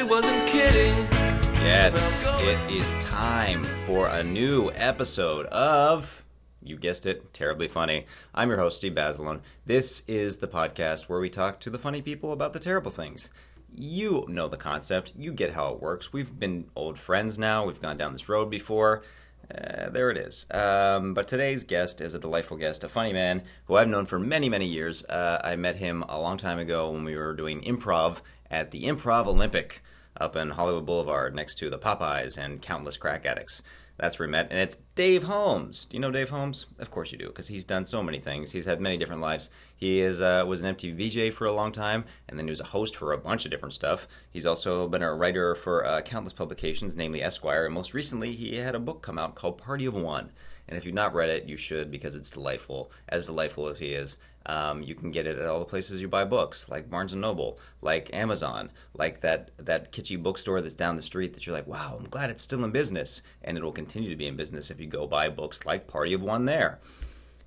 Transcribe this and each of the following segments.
really wasn't kidding. Yes, it is time for a new episode of, you guessed it, Terribly Funny. I'm your host, Steve Basilone. This is the podcast where we talk to the funny people about the terrible things. You know the concept, you get how it works. We've been old friends now, we've gone down this road before. Uh, there it is. Um, but today's guest is a delightful guest, a funny man who I've known for many, many years. Uh, I met him a long time ago when we were doing improv at the Improv Olympic up in Hollywood Boulevard next to the Popeyes and countless crack addicts. That's where we met, and it's Dave Holmes. Do you know Dave Holmes? Of course you do, because he's done so many things. He's had many different lives. He is uh, was an MTV VJ for a long time, and then he was a host for a bunch of different stuff. He's also been a writer for uh, countless publications, namely Esquire, and most recently he had a book come out called Party of One. And if you've not read it, you should because it's delightful, as delightful as he is. Um, you can get it at all the places you buy books, like Barnes and Noble, like Amazon, like that that kitschy bookstore that's down the street. That you're like, wow, I'm glad it's still in business, and it will continue to be in business if you go buy books like Party of One there.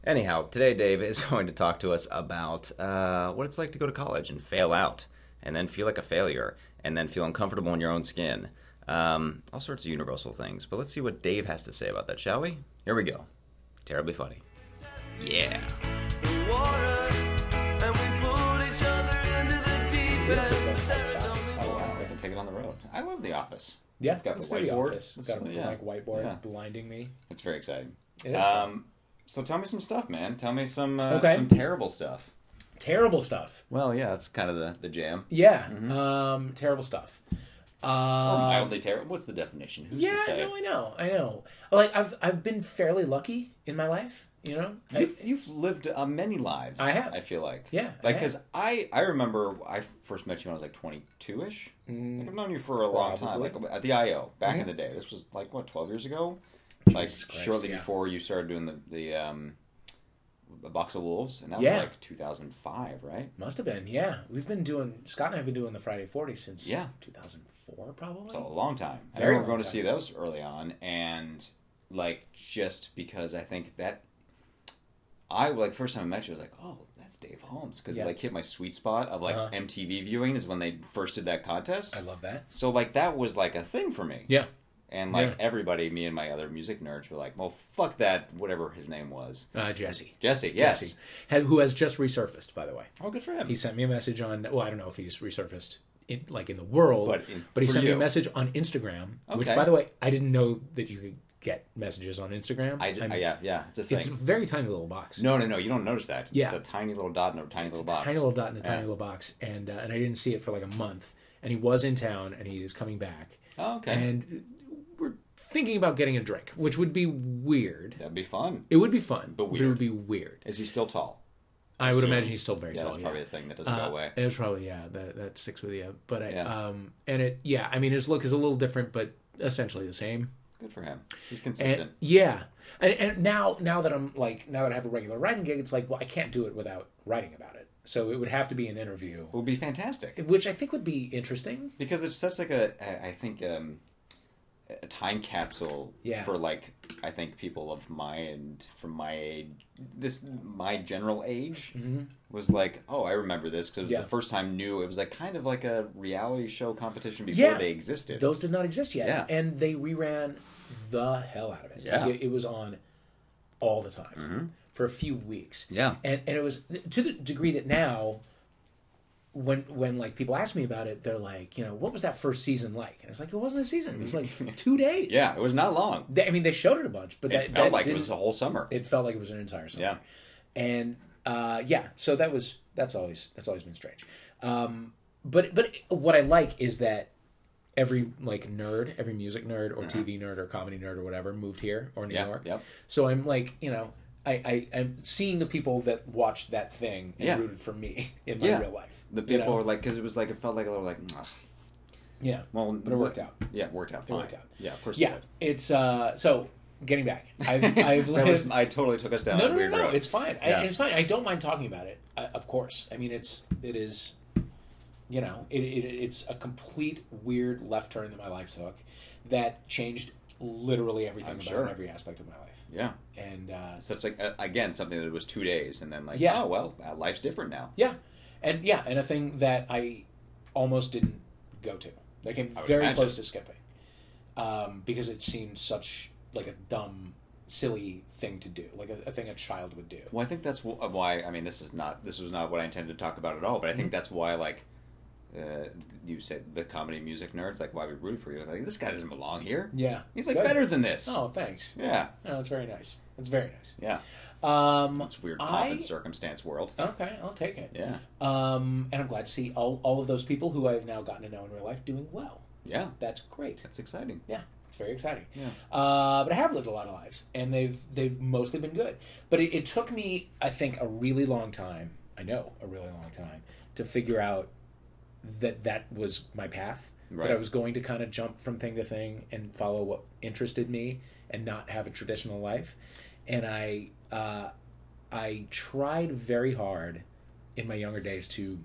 Anyhow, today Dave is going to talk to us about uh, what it's like to go to college and fail out, and then feel like a failure, and then feel uncomfortable in your own skin. Um, all sorts of universal things. But let's see what Dave has to say about that, shall we? Here we go. Terribly funny. Yeah. The water, and we pulled each other into the deep end. Oh wow, I can take it on the road. I love The Office. Yeah, Got the let's the whiteboard. office. Let's- Got a yeah. blank whiteboard Yeah. blinding me. It's very exciting. It is. Um, so tell me some stuff, man. Tell me some uh, Okay. some terrible stuff. Terrible stuff. Well, yeah, that's kind of the, the jam. Yeah, Mm-hmm. um, terrible stuff. Or Uh, mildly terrible. What's the definition? Who's yeah, to say? no, I know, I know. Like I've I've been fairly lucky in my life. You know, You've, you've lived uh, many lives. I have. I feel like. Yeah, I Like, because I, I remember I first met you when I was like 22 ish. like, I've known you for a long time. Like at the IO back in the day. This was like what 12 years ago. like Christ, shortly yeah. before you started doing the the um, a box of wolves, and that was like 2005, right? must have been. Yeah, we've been doing. Scott and I have been doing the Friday Forty since Yeah. 2004, probably. So a long time. I Very remember long going to see those early on, and like just because I think that I like first time I met you, I was like, oh, that's Dave Holmes because Yeah. it like hit my sweet spot of like Uh-huh. MTV viewing is when they first did that contest. I love that. so like that was like a thing for me. Yeah, And like Yeah. everybody, me and my other music nerds were like, well, fuck that, whatever his name was. uh, Jesse. Jesse, yes. Jesse, who has just resurfaced, by the way. Oh, good for him. He sent me a message on. Well, I don't know if he's resurfaced in like in the world, But in- he for sent me a message on Instagram. Which, by the way, I didn't know that you could get messages on Instagram. I, I- yeah, yeah, it's a thing. It's a very tiny little box. no, no, no, you don't notice that. Yeah. It's a tiny little dot in a tiny it's little a box. tiny little dot in a tiny little box, and uh, and I didn't see it for like a month. And he was in town, and he is coming back. Oh, okay. And we're thinking about getting a drink, which would be weird. That'd be fun. It would be fun, But it would be weird. Is he still tall? I would imagine he's still very Yeah, tall. that's probably the thing that doesn't Uh, go away. It's probably yeah that that sticks with you. But I, Yeah. um and it yeah I mean his look is a little different, but essentially the same. Good for him. He's And, consistent. yeah, and, and now now that I'm like now that I have a regular writing gig, it's like well I can't do it without writing about it. So it would have to be an interview, it would be fantastic which I think would be interesting. because it's such like a I I think um, a time capsule Yeah. for like I think people of my and from my age this my general age was like oh I remember this because it was Mm-hmm. Yeah. the first time new it was like kind of like a reality show competition before Yeah. they existed Those did not exist yet, Yeah. and they reran the hell out of it. Yeah. Mm-hmm. Like, it, it was on all the time for a few weeks. Yeah. and and it was to the degree that now when when like people ask me about it they're like you know what was that first season like? And it's like it wasn't a season. It was like two days. Yeah it was not long. They- i mean they showed it a bunch but it that, felt that like it was a whole summer. It felt like it was an entire summer. Yeah. And uh, yeah so that was that's always that's always been strange. Um, but but what i like is that every like nerd every music nerd or tv nerd or comedy nerd or whatever moved here or new Yeah, york. yep. so i'm like you know I, I i'm seeing the people that watched that thing and Yeah. rooted for me in my Yeah. real life the you people know? were like because it was like it felt like a little like "Ugh." yeah well but it worked out yeah it worked out fine. worked out. yeah of course it yeah did. it's uh so getting back i've i've that was, I totally took us down no, a no, no, weird no, road. it's fine. I, it's fine. I don't mind talking about it. Uh, of course. I mean, it's it is, you know, it, it it's a complete weird left turn that my life took, that changed literally everything I'm about sure. every aspect of my life. Yeah. And uh, Such like uh, again something that was two days and then like Yeah. oh well uh, life's different now. yeah, and yeah, and a thing that I almost didn't go to. They came I very imagine. close to skipping, um, because it seemed such like a dumb, silly thing to do, like a, a thing a child would do. Well, I think that's why. I mean, this is not this was not what I intended to talk about at all. But I Mm-hmm. think that's why, like, uh, you said the comedy music nerds, like, why we root for you? Like, this guy doesn't belong here. Yeah, He's like Good. better than this. Oh, thanks. Yeah, No, it's very nice. It's very nice. yeah. Um, That's weird pomp I and circumstance world. okay, I'll take it. Yeah, Um, and I'm glad to see all, all of those people who I've now gotten to know in real life doing well. yeah. That's great. That's exciting. Yeah, it's very exciting. Yeah. Uh, but I have lived a lot of lives, and they've they've mostly been good. But it, it took me, I think, a really long time. I know a really long time to figure out that that was my path. Right. That I was going to kind of jump from thing to thing and follow what interested me, and not have a traditional life. And I uh, I tried very hard in my younger days to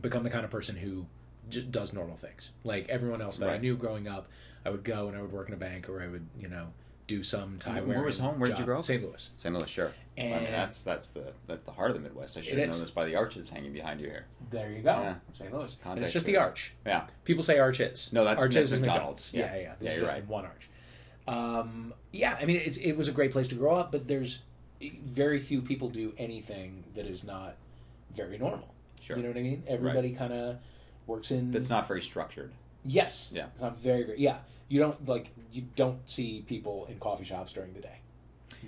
become the kind of person who just does normal things. Like everyone else that I knew growing up, I would go and I would work in a bank or I would, you know, do some tie Where was home? Where did you grow up? St. Louis. St. Louis, sure. I mean, And- that's that's the that's the heart of the Midwest. I should have known this by the arches hanging behind you here. There you go. Yeah. St. Louis. And it's just the arch. Yeah, People say arches. No, that's- arches that's is McDonald's. McDonald's. Yeah, Yeah. yeah. Yeah, There's you're just right. one arch. Um, yeah, I mean, it's, it was a great place to grow up, but there's very few people do anything that is not very normal. Sure. You know what I mean? Everybody kind of works in. that's not very structured. Yes. Yeah. It's not very very Yeah. You don't like you don't see people in coffee shops during the day,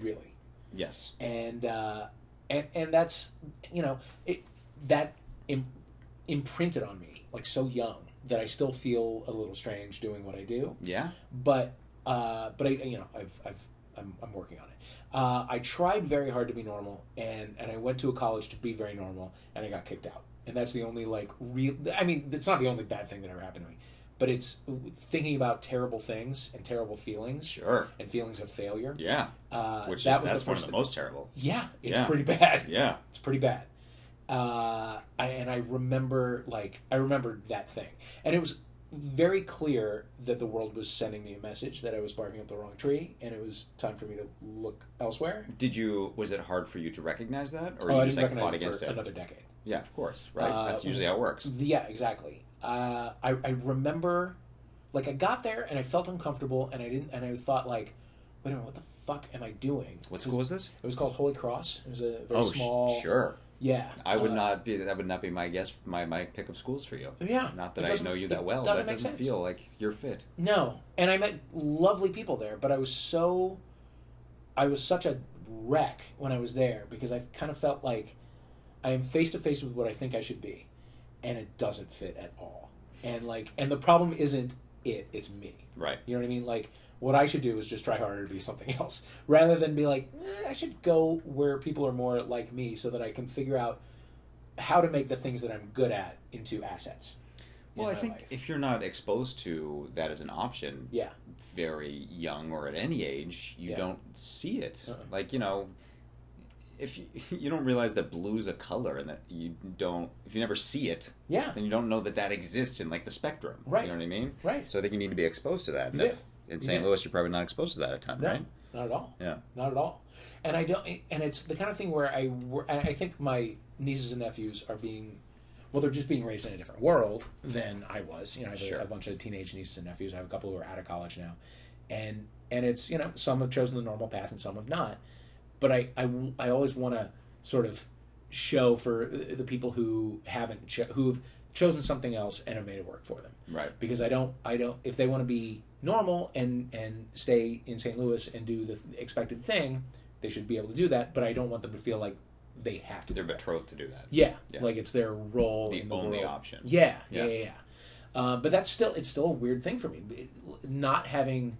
really, Yes. and uh, and and that's you know it that Im- imprinted on me like so young that I still feel a little strange doing what I do, Yeah. but uh, but I you know I've I've I'm, I'm working on it. Uh, I tried very hard to be normal, and and I went to a college to be very normal, and I got kicked out. And that's the only like real. I mean, it's not the only bad thing that ever happened to me, but it's thinking about terrible things and terrible feelings Sure. and feelings of failure. Yeah. Uh, Which that is that's the one of the most terrible. Yeah, it's Yeah. pretty bad. Yeah. It's pretty bad. Uh, I, and I remember, like, I remembered that thing, and it was very clear that the world was sending me a message that I was barking up the wrong tree, and it was time for me to look elsewhere. Did you? Was it hard for you to recognize that, or oh, you I just like fought it against for it? another decade. Yeah, of course. Right. Uh, That's usually how it works. Yeah, exactly. Uh, I I remember, like, I got there and I felt uncomfortable, and I didn't, and I thought like, wait a minute, what the fuck am I doing? What school was, this? It was called Holy Cross. It was a very Oh, small. sure. Yeah, I would uh, not be. That would not be my guess. My my pick of schools for you. Yeah, Not that I know you that well. doesn't that make doesn't sense. feel like you're fit. No, and I met lovely people there, but I was so, I was such a wreck when I was there because I kind of felt like I am face to face with what I think I should be, and it doesn't fit at all. And like, and the problem isn't it; it's me. Right. You know what I mean? Like, what I should do is just try harder to be something else, rather than be like, eh, I should go where people are more like me, so that I can figure out how to make the things that I'm good at into assets. Well, I think life. if you're not exposed to that as an option, yeah, very young or at any age, you Yeah. don't see it. Uh-uh. Like you know, if you, you don't realize that blue's a color and that you don't, if you never see it, yeah, then you don't know that that exists in like the spectrum. Right. You know what I mean? right. So I think you need to be exposed to that. Do. In St. do. Louis, you're probably not exposed to that at a time, No, right? not at all. Yeah. Not at all. And I don't. And it's the kind of thing where I. I think my nieces and nephews are being. Well, they're just being raised in a different world than I was. You know, I have a- a, bunch of teenage nieces and nephews. I have a couple who are out of college now, and and it's you know some have chosen the normal path and some have not. But I, I, I always want to sort of show for the people who haven't cho- who've chosen something else and have made it work for them Right. because I don't I don't if they want to be normal and and stay in St. Louis and do the expected thing, they should be able to do that. But I don't want them to feel like they have to. They're that. betrothed to do that. Yeah, Yeah. like it's their role. The the only world. option. Yeah, yeah, Yeah. yeah. yeah. Uh, but that's still it's still a weird thing for me. It- not having.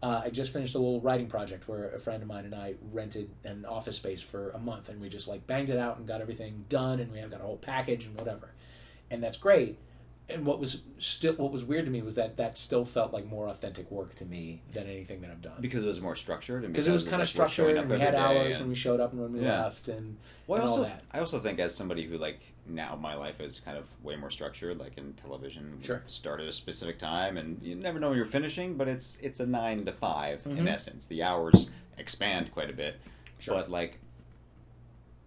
Uh, I just finished a little writing project where a friend of mine and I rented an office space for a month, and we just like banged it out and got everything done, and we have got a whole package and whatever, and that's great. And what was still what was weird to me was that that still felt like more authentic work to me than anything that I've done Because it was more structured and because it was kind of like structured and we had hours and- when we showed up and when we Yeah. left and, Well, I and all also that. I also think as somebody who like now my life is kind of way more structured. Like in television, Sure. start at a specific time, and you never know when you're finishing. But it's it's a nine to 5 in Mhm. essence. The hours expand quite a bit, Sure. but like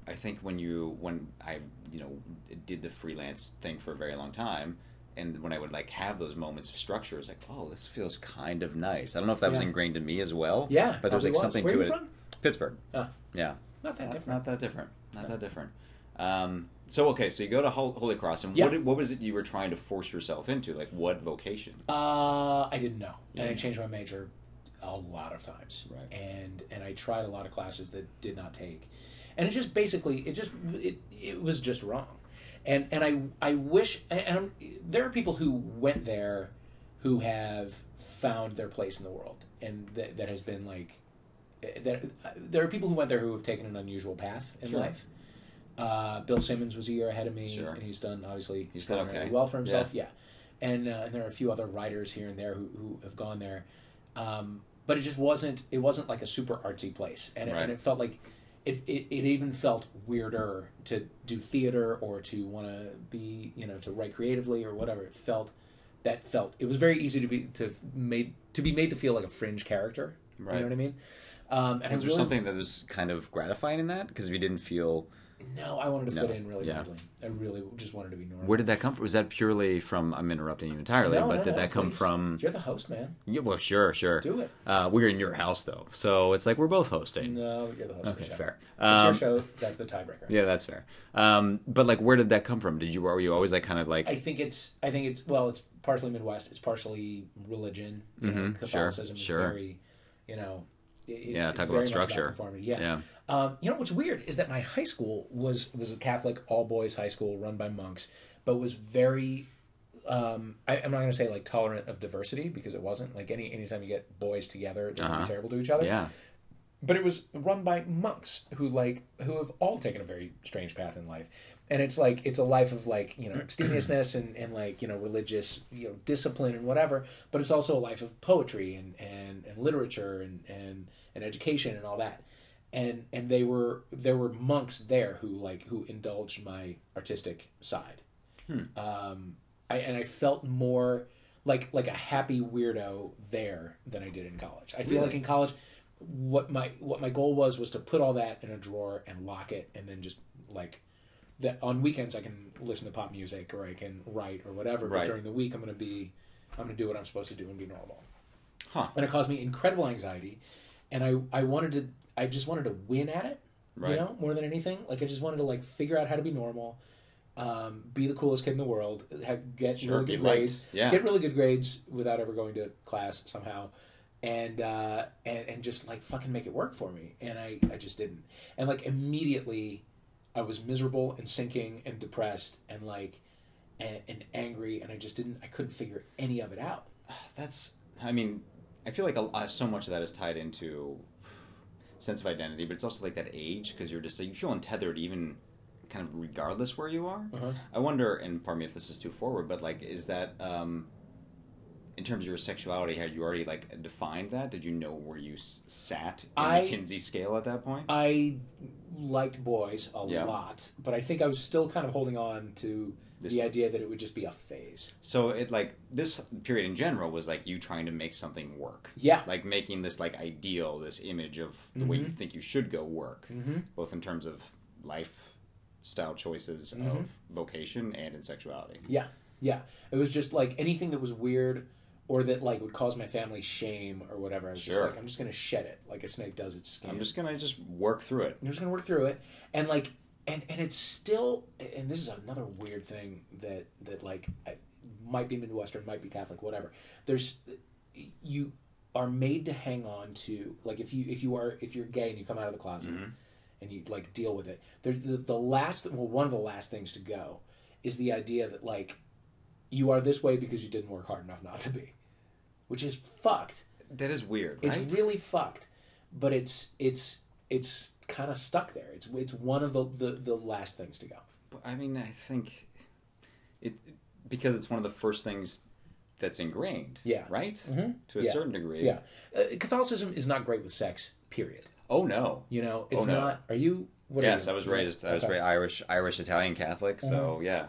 I think when you when I you know did the freelance thing for a very long time. And when I would like have those moments of structure, it's like, oh, this feels kind of nice. I don't know if that was ingrained in me as well. Yeah, but there's like was. something Where to are it. from? Pittsburgh. Ah. Yeah, Not that not, different. Not that different. Not that different. Um, so okay, so you go to Holy Cross, and Yeah. what what was it you were trying to force yourself into? Like what vocation? Uh, I didn't know, and I changed my major a lot of times. Right. And and I tried a lot of classes that did not take, and it just basically it just it it was just wrong, and and I I wish and I'm, there are people who went there, who have found their place in the world, and that that has been like. There, there are people who went there who have taken an unusual path in Sure. life. Uh, Bill Simmons was a year ahead of me, Sure. and he's done obviously He's done okay. really well for himself. Yeah, and uh, and there are a few other writers here and there who, who have gone there, um, but it just wasn't it wasn't like a super artsy place, and it, Right. and it felt like it, it it even felt weirder to do theater or to want to be you know to write creatively or whatever. It felt that felt it was very easy to be to made to be made to feel like a fringe character. Right. You know what I mean? Um, and Was there really, something that was kind of gratifying in that? Because if you didn't feel, No, I wanted to No, fit in really yeah. badly. I really just wanted to be normal. where did that come from? Was that purely from? I'm interrupting you entirely, No, but no, did that come please. from? You're the host, man. Yeah, well, sure, sure. Do it. Uh, we're in your house though, so it's like we're both hosting. No, you're the host. Okay, the fair. It's Um, your show. That's the tiebreaker. Yeah, that's fair. Um, but like, where did that come from? Did you were you always like kind of like? I think it's. I think it's. Well, it's partially Midwest. It's partially religion. Mhm, sure, Catholicism sure. is very. You know. It's, Yeah, it's talk about structure. Yeah. yeah. Um, you know what's weird is that my high school was was a Catholic all boys high school run by monks, but was very. Um, I, I'm not going to say like tolerant of diversity because it wasn't like any anytime you get boys together they're Uh-huh. be terrible to each other. Yeah. but it was run by monks who like who have all taken a very strange path in life and it's like it's a life of like you know abstemiousness and, and like you know religious you know discipline and whatever but it's also a life of poetry and and, and literature and, and and education and all that and and they were there were monks there who like who indulged my artistic side um I, and I felt more like like a happy weirdo there than I did in college. I feel like in college, what my what my goal was was to put all that in a drawer and lock it, and then just like that on weekends I can listen to pop music or I can write or whatever. Right. But during the week I'm gonna be I'm gonna do what I'm supposed to do and be normal. Huh. And it caused me incredible anxiety, and I I wanted to I just wanted to win at it. Right. You know, more than anything, like I just wanted to like figure out how to be normal, um, be the coolest kid in the world, have, get Sure, really good grades, Yeah. get really good grades without ever going to class somehow, and uh, and and just like fucking make it work for me. And I I just didn't. And like immediately, I was miserable and sinking and depressed and like and, and angry, and I just didn't. I couldn't figure any of it out. That's. I mean, I feel like a, uh, so much of that is tied into sense of identity, but it's also like that age because you're just like you feel untethered even kind of regardless where you are. Uh-huh. I wonder, and pardon me if this is too forward, but like, is that um, in terms of your sexuality? Had you already like defined that? Did you know where you s- sat in I- the Kinsey scale at that point? I liked boys a Yeah. lot, but I think I was still kind of holding on to This- the idea that it would just be a phase. So it like this period in general was like you trying to make something work. Yeah. Like making this like ideal, this image of the way you Mhm. think you should go work, Mm-hmm. both in terms of lifestyle choices Mhm. of vocation and in sexuality. Yeah, yeah. It was just like anything that was weird or that like would cause my family shame or whatever. I was just Sure. like, I'm just gonna shed it like a snake does its skin. I'm just gonna just work through it. I'm just gonna work through it, and like, and and it's still, and this is another weird thing that that like I, might be Midwestern, might be Catholic, whatever. There's you are made to hang on to like if you if you are if you're gay and you come out of the closet Mhm. and you like deal with it. There, the the last well one of the last things to go is the idea that like you are this way because you didn't work hard enough not to be, which is fucked. That is weird, It's really fucked, but it's it's it's kind of stuck there. It's it's one of the, the the last things to go. But, I mean, I think it because it's one of the first things that's ingrained. Yeah. Right. Mhm. To a Yeah. certain degree. Yeah, uh, Catholicism is not great with sex. Period. Oh no. You know, it's Oh, no. not. Are you? What are yes, you? I was raised. I was Okay. raised Irish, Irish Italian Catholic. So Mm-hmm. yeah.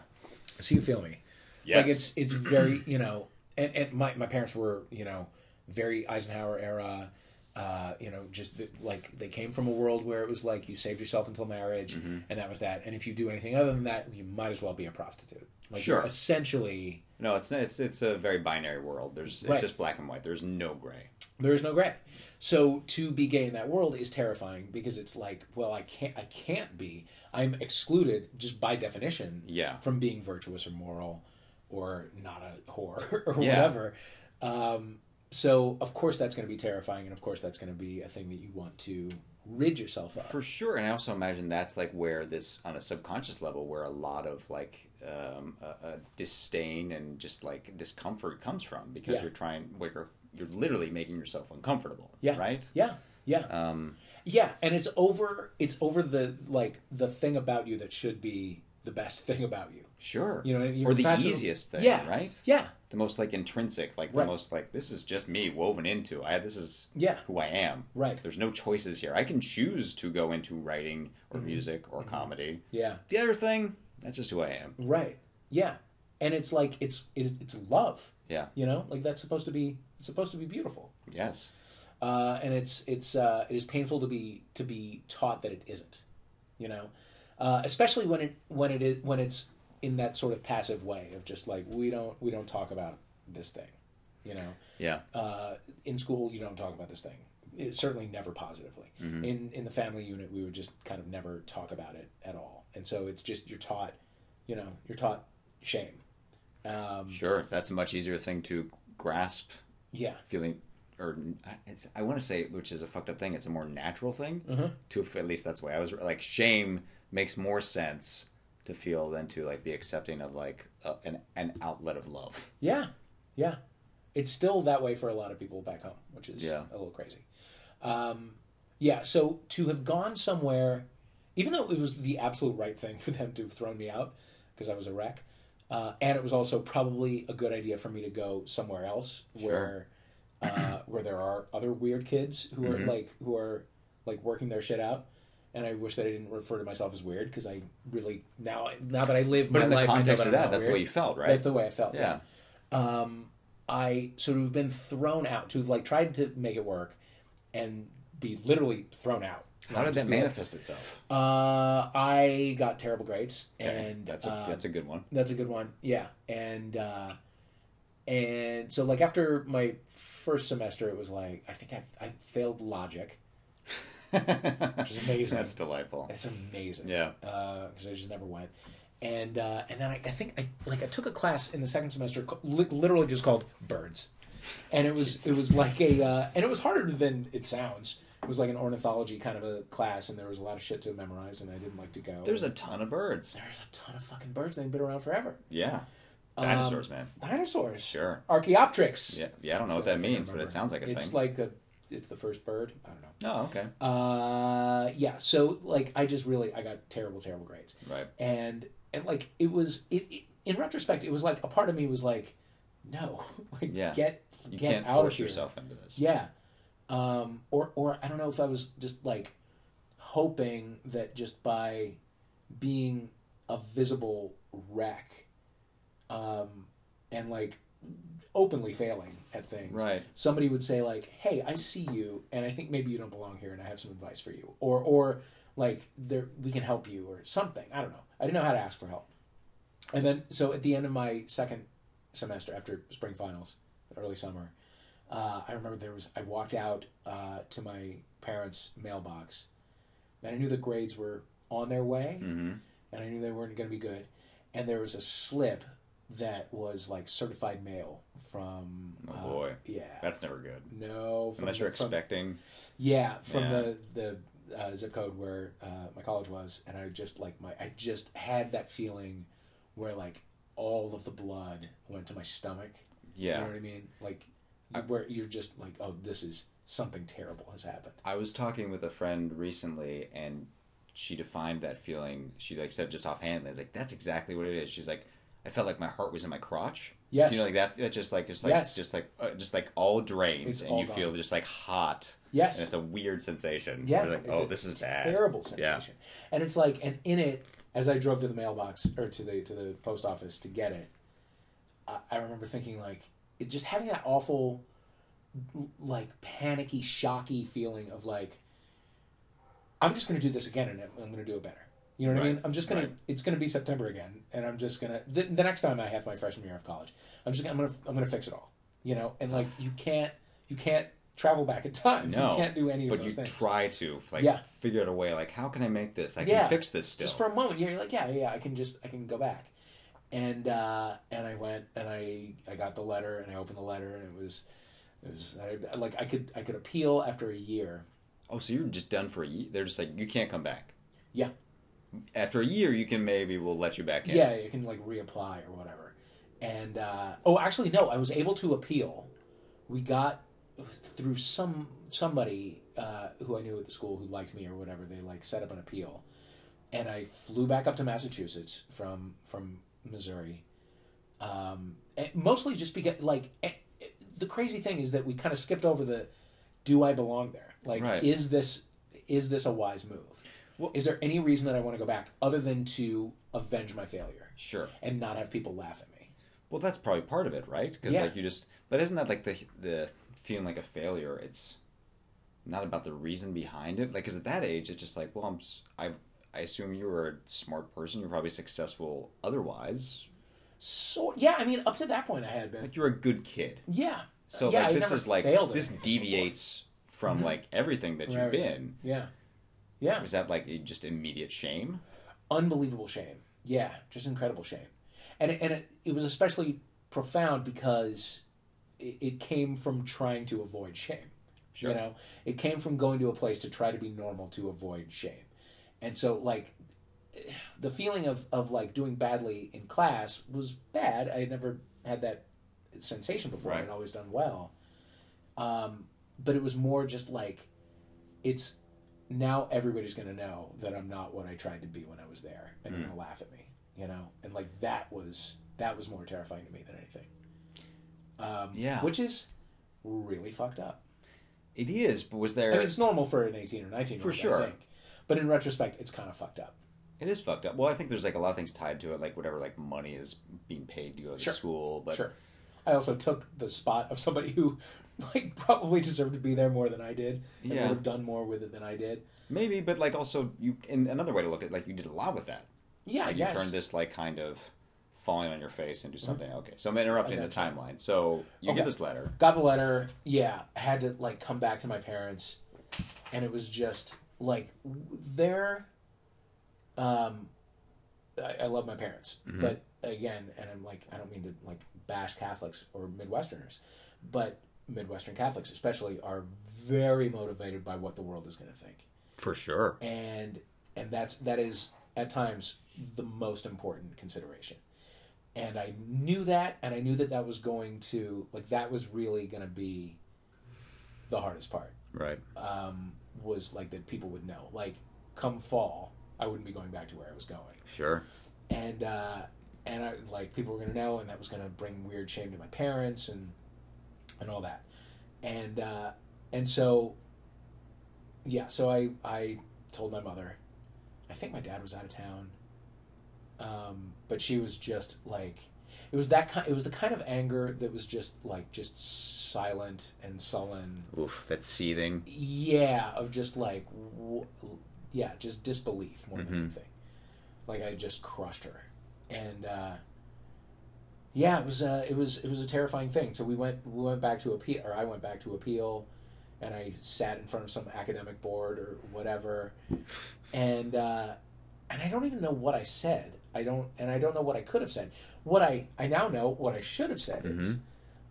So you feel me? Yes. Like it's it's very you know, and, and my my parents were you know very Eisenhower era. Uh, you know, just like they came from a world where it was like you saved yourself until marriage, Mm-hmm. and that was that. And if you do anything other than that, you might as well be a prostitute. Like Sure. essentially, No, it's it's it's a very binary world. There's Right. it's just black and white. There's no gray. There is no gray. So to be gay in that world is terrifying because it's like, well, I can't, I can't be. I'm excluded just by definition. Yeah. From being virtuous or moral, or not a whore or Yeah. whatever. Um, so of course that's going to be terrifying, and of course that's going to be a thing that you want to rid yourself of. For sure, and I also imagine that's like where this, on a subconscious level, where a lot of like um, uh, uh, disdain and just like discomfort comes from because Yeah. you're trying, where you're, you're literally making yourself uncomfortable. Yeah. Right. Yeah. Yeah. Um, Yeah, and it's over. It's over the like the thing about you that should be the best thing about you. Sure. You know, or the easiest thing. Yeah. Right. Yeah. The most like intrinsic, like Right. the most like this is just me woven into. I this is Yeah. who I am. Right. There's no choices here. I can choose to go into writing or Mm-hmm. music or comedy. Yeah. The other thing, that's just who I am. Right. Yeah. And it's like it's it's, it's love. Yeah. You know, like that's supposed to be it's supposed to be beautiful. Yes. Uh, and it's it's uh, it is painful to be to be taught that it isn't. You know, uh, especially when it when it is when it's in that sort of passive way of just like we don't we don't talk about this thing. You know, Yeah. uh, in school you don't talk about this thing. It, certainly never positively. In in the family unit we would just kind of never talk about it at all. And so it's just you're taught, you know, you're taught shame. Um, Sure. That's a much easier thing to grasp. yeah. Feeling, or it's, I want to say, which is a fucked up thing. It's a more natural thing. Mm-hmm. To at least that's the way I was. Like shame makes more sense to feel than to like be accepting of like an an outlet of love. Yeah, yeah. It's still that way for a lot of people back home, which is Yeah. a little crazy. Um, yeah, so to have gone somewhere, even though it was the absolute right thing for them to have thrown me out because I was a wreck, uh, and it was also probably a good idea for me to go somewhere else where uh, where there are other weird kids who Mm-hmm. are like who are like working their shit out. And I wish that I didn't refer to myself as weird because I really now now that I live But my in the life, context that of that, that's the weird. way you felt, right? That's the way I felt. yeah. Um, I sort of have been thrown out, to have like tried to make it work, and be literally thrown out. How did that be like- manifest itself? Uh, I got terrible grades, Okay, and that's a uh, that's a good one. that's a good one. Yeah, and uh, and so like after my first semester, it was like I think I I failed logic. Which is amazing. That's delightful. It's amazing. Yeah. Because I just never went. And uh, and then I, I think I like I took a class in the second semester li- literally just called birds, and it was it was like a uh, and it was harder than it sounds. It was like an ornithology kind of a class, and there was a lot of shit to memorize, and I didn't like to go. There's a ton of birds. there's a ton of fucking birds. They've been around forever. Yeah. Um, Dinosaurs, man. Dinosaurs. Sure. Archaeopteryx. Yeah. Yeah. I don't know So what that means, but it sounds like a it's thing. like a, it's the first bird. I don't know. oh, okay. Uh, yeah. So like, I just really I got terrible, terrible grades. Right. and and like it was it, it in retrospect it was like a part of me was like no like Yeah. get You get can't out force of here yourself into this. yeah um or or i don't know if i was just like hoping that just by being a visible wreck um and like openly failing at things Right. somebody would say like hey i see you and i think maybe you don't belong here and i have some advice for you or or like there we can help you or something i don't know i didn't know how to ask for help and then so at the end of my second semester after spring finals early summer uh, i remember there was i walked out uh, to my parents mailbox and i knew the grades were on their way Mm-hmm. and I knew they weren't going to be good. And there was a slip that was like certified mail from. Oh, uh, boy. yeah. That's never good. no. From Unless you're from- expecting. Yeah, from Yeah. the the uh, zip code where uh, my college was, and I just like my I just had that feeling where like all of the blood went to my stomach. Yeah. You know what I mean? Like where you're just like, oh, this is something terrible has happened. I was talking with a friend recently, and she defined that feeling. She like said just offhand, I was like, "That's exactly what it is." She's like, "I felt like my heart was in my crotch." Yes. You know, like that. It's just like it's like Yes. just like uh, just like all drains, It's and all you feel just like hot. Yes. And it's a weird sensation. Yeah, You're like, oh, a this is bad. terrible Yeah. And it's like, and in it, as I drove to the mailbox or to the to the post office to get it, I, I remember thinking like, it just having that awful, like panicky, shocky feeling of like, I'm just going to do this again and I'm going to do it better. You know what I mean? I'm just gonna. right. It's gonna be September again, and I'm just gonna. The, the next time I have my freshman year of college, I'm just. Gonna, I'm gonna. I'm gonna fix it all. You know, and like you can't. You can't travel back in time. No, you can't do any of those things. but you try to like Yeah. figure out a way. Like, how can I make this? I can Yeah. fix this still. just for a moment you're like yeah yeah i can just i can go back and uh and i went and i i got the letter and i opened the letter and it was it was I, like i could i could appeal after a year oh, so you're just done for a year? They're just like, you can't come back. yeah After a year, you can maybe we'll let you back in. yeah you can like reapply or whatever and uh oh actually no i was able to appeal we got through some somebody uh, who I knew at the school who liked me or whatever. They like set up an appeal, and I flew back up to Massachusetts from from Missouri. Um, and mostly just because like eh, the crazy thing is that we kind of skipped over the do I belong there? Like Right. is this is this a wise move? Well- is there any reason that I want to go back other than to avenge my failure Sure. and not have people laugh at me? Well, that's probably part of it, right? Because Yeah. like you just, but isn't that like the the feeling like a failure? It's not about the reason behind it. Like, because at that age, it's just like, well, I'm, I assume you were a smart person. You're probably successful otherwise. So yeah, I mean up to that point I had been Like you're a good kid. yeah. So yeah, like I this is like this anything before. deviates from mm-hmm. like everything that you've Right. been. Yeah. Yeah. Was that like just immediate shame? Unbelievable shame. Yeah. Just incredible shame. And it, and it, it was especially profound because it, it came from trying to avoid shame. Sure. You know, it came from going to a place to try to be normal to avoid shame. And so like the feeling of, of like doing badly in class was bad. I had never had that sensation before. Right. I'd always done well. Um, but it was more just like it's now everybody's going to know that I'm not what I tried to be when I was there, and they're Mm. going to laugh at me, you know. And like that was that was more terrifying to me than anything. Um, Yeah. which is really fucked up. It is, but was there? I mean, it's normal for an 18 or 19 For sure. I think. But in retrospect, it's kind of fucked up. It is fucked up. Well, I think there's like a lot of things tied to it, like whatever like money is being paid to go to Sure. school. But sure. I also took the spot of somebody who like probably deserved to be there more than I did and Yeah. would have done more with it than I did. maybe, but like also you. In another way to look at, it, like you did a lot with that. Yeah, like guess. you turned this like kind of falling on your face into something. Okay, so I'm interrupting the timeline. So you Okay. get this letter. got the letter yeah had to like come back to my parents and it was just like they're um I, I love my parents but again and i'm like i don't mean to like bash catholics or midwesterners but midwestern catholics especially are very motivated by what the world is going to think For sure. and and that's that is at times the most important consideration and i knew that and i knew that that was going to like that was really going to be the hardest part Right. um, was like that people would know like come fall i wouldn't be going back to where i was going Sure. and uh, and I like people were gonna know, and that was gonna bring weird shame to my parents and and all that, and uh, and so yeah, so I I told my mother, I think my dad was out of town, um, but she was just like, it was that kind, it was the kind of anger that was just like just silent and sullen, Oof, that's seething. yeah, of just like, w- yeah, just disbelief more than Mhm. anything. Like I just crushed her, and uh, yeah, it was uh, it was it was a terrifying thing. So we went we went back to appeal, or I went back to appeal, and I sat in front of some academic board or whatever, and uh, and I don't even know what I said. I don't, and I don't know what I could have said. What I I now know what I should have said is. Mhm.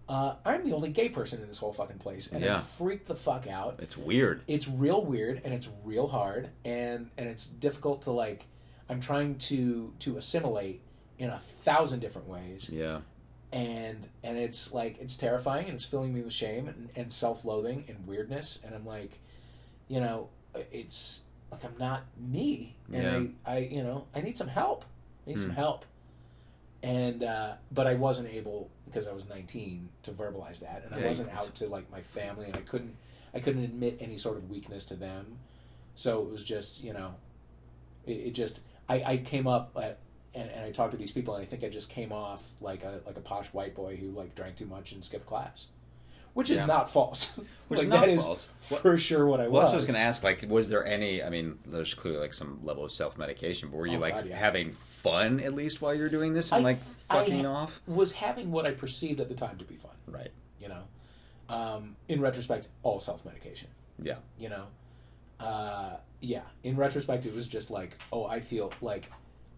Uh, I'm the only gay person in this whole fucking place, and I Yeah. freaked the fuck out It's weird. it's real weird and it's real hard and and it's difficult to like i'm trying to to assimilate in a thousand different ways. Yeah. and and it's like it's terrifying and it's filling me with shame and, and self-loathing and weirdness. And i'm like you know it's like i'm not me. And I, I you know i need some help. I need some Hmm. help. And uh, but i wasn't able because i was 19 to verbalize that. And i wasn't out to like my family. And i couldn't i couldn't admit any sort of weakness to them. So it was just you know it, it just I, I came up at, and, and I talked to these people and I think I just came off like a like a posh white boy who like drank too much and skipped class, which is Yeah. not false. Which like, is not that is false. for sure what I Well, was. that's what I was going to ask. Like, was there any? I mean, there's clearly like some level of self medication, but were you Oh, like God, yeah. having fun at least while you're doing this and I- like fucking ha- off? Was having what I perceived at the time to be fun. Right. You know, um, in retrospect, all self medication. Yeah. You know, uh, yeah. In retrospect, it was just like, oh, I feel like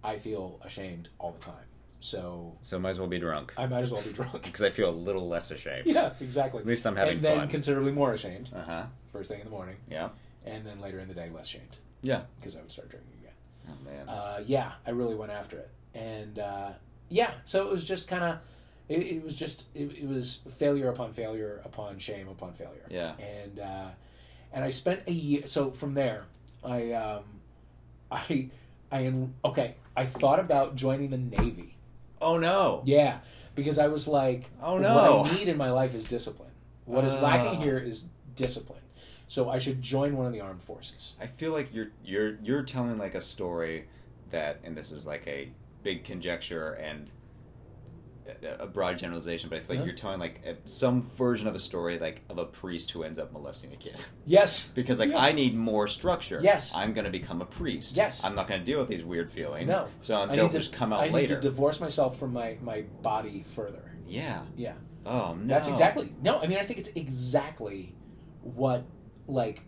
I feel ashamed all the time. So So might as well be drunk I might as well be drunk. because I feel a little less ashamed. yeah, exactly. At least I'm having and then fun. considerably more ashamed Uh huh. first thing in the morning, Yeah. and then later in the day less ashamed. Yeah. because I would start drinking again. Oh man. uh, yeah, I really went after it, and uh, yeah, so it was just kind of, it, it was just it, it was failure upon failure upon shame upon failure. Yeah. and uh, and I spent a year. So from there, I um, I I en- okay. I thought about joining the Navy. oh no. Yeah, because I was like, Oh, no, What. I need in my life is discipline. What is Ah. lacking here is discipline. So I should join one of the armed forces. I feel like you're you're you're telling like a story that, and this is like a big conjecture and a- broad generalization, but I feel like Yeah. you're telling like a, some version of a story like of a priest who ends up molesting a kid. Yes, Because like Yeah. I need more structure. Yes. I'm gonna become a priest. Yes. I'm not gonna deal with these weird feelings. No, So I they'll need to just come out I later. need to divorce myself from my my body further. yeah. Yeah, Oh no. that's exactly. No, I mean I think it's exactly what like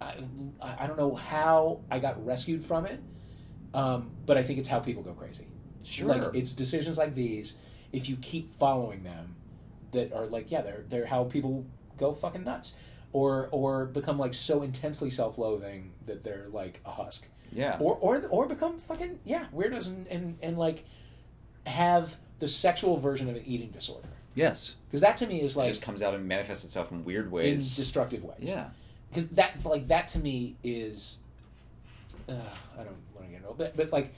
I I don't know how I got rescued from it, um, but I think it's how people go crazy. Sure. Like it's decisions like these. If you keep following them, that are like yeah, they're they're how people go fucking nuts, or or become like so intensely self-loathing that they're like a husk, yeah. or or or become fucking yeah weirdos and and, and like have the sexual version of an eating disorder yes. because that to me is it like just comes out and manifests itself in weird in ways. destructive ways. yeah. because that like that to me is uh, I don't want to get into it, but but like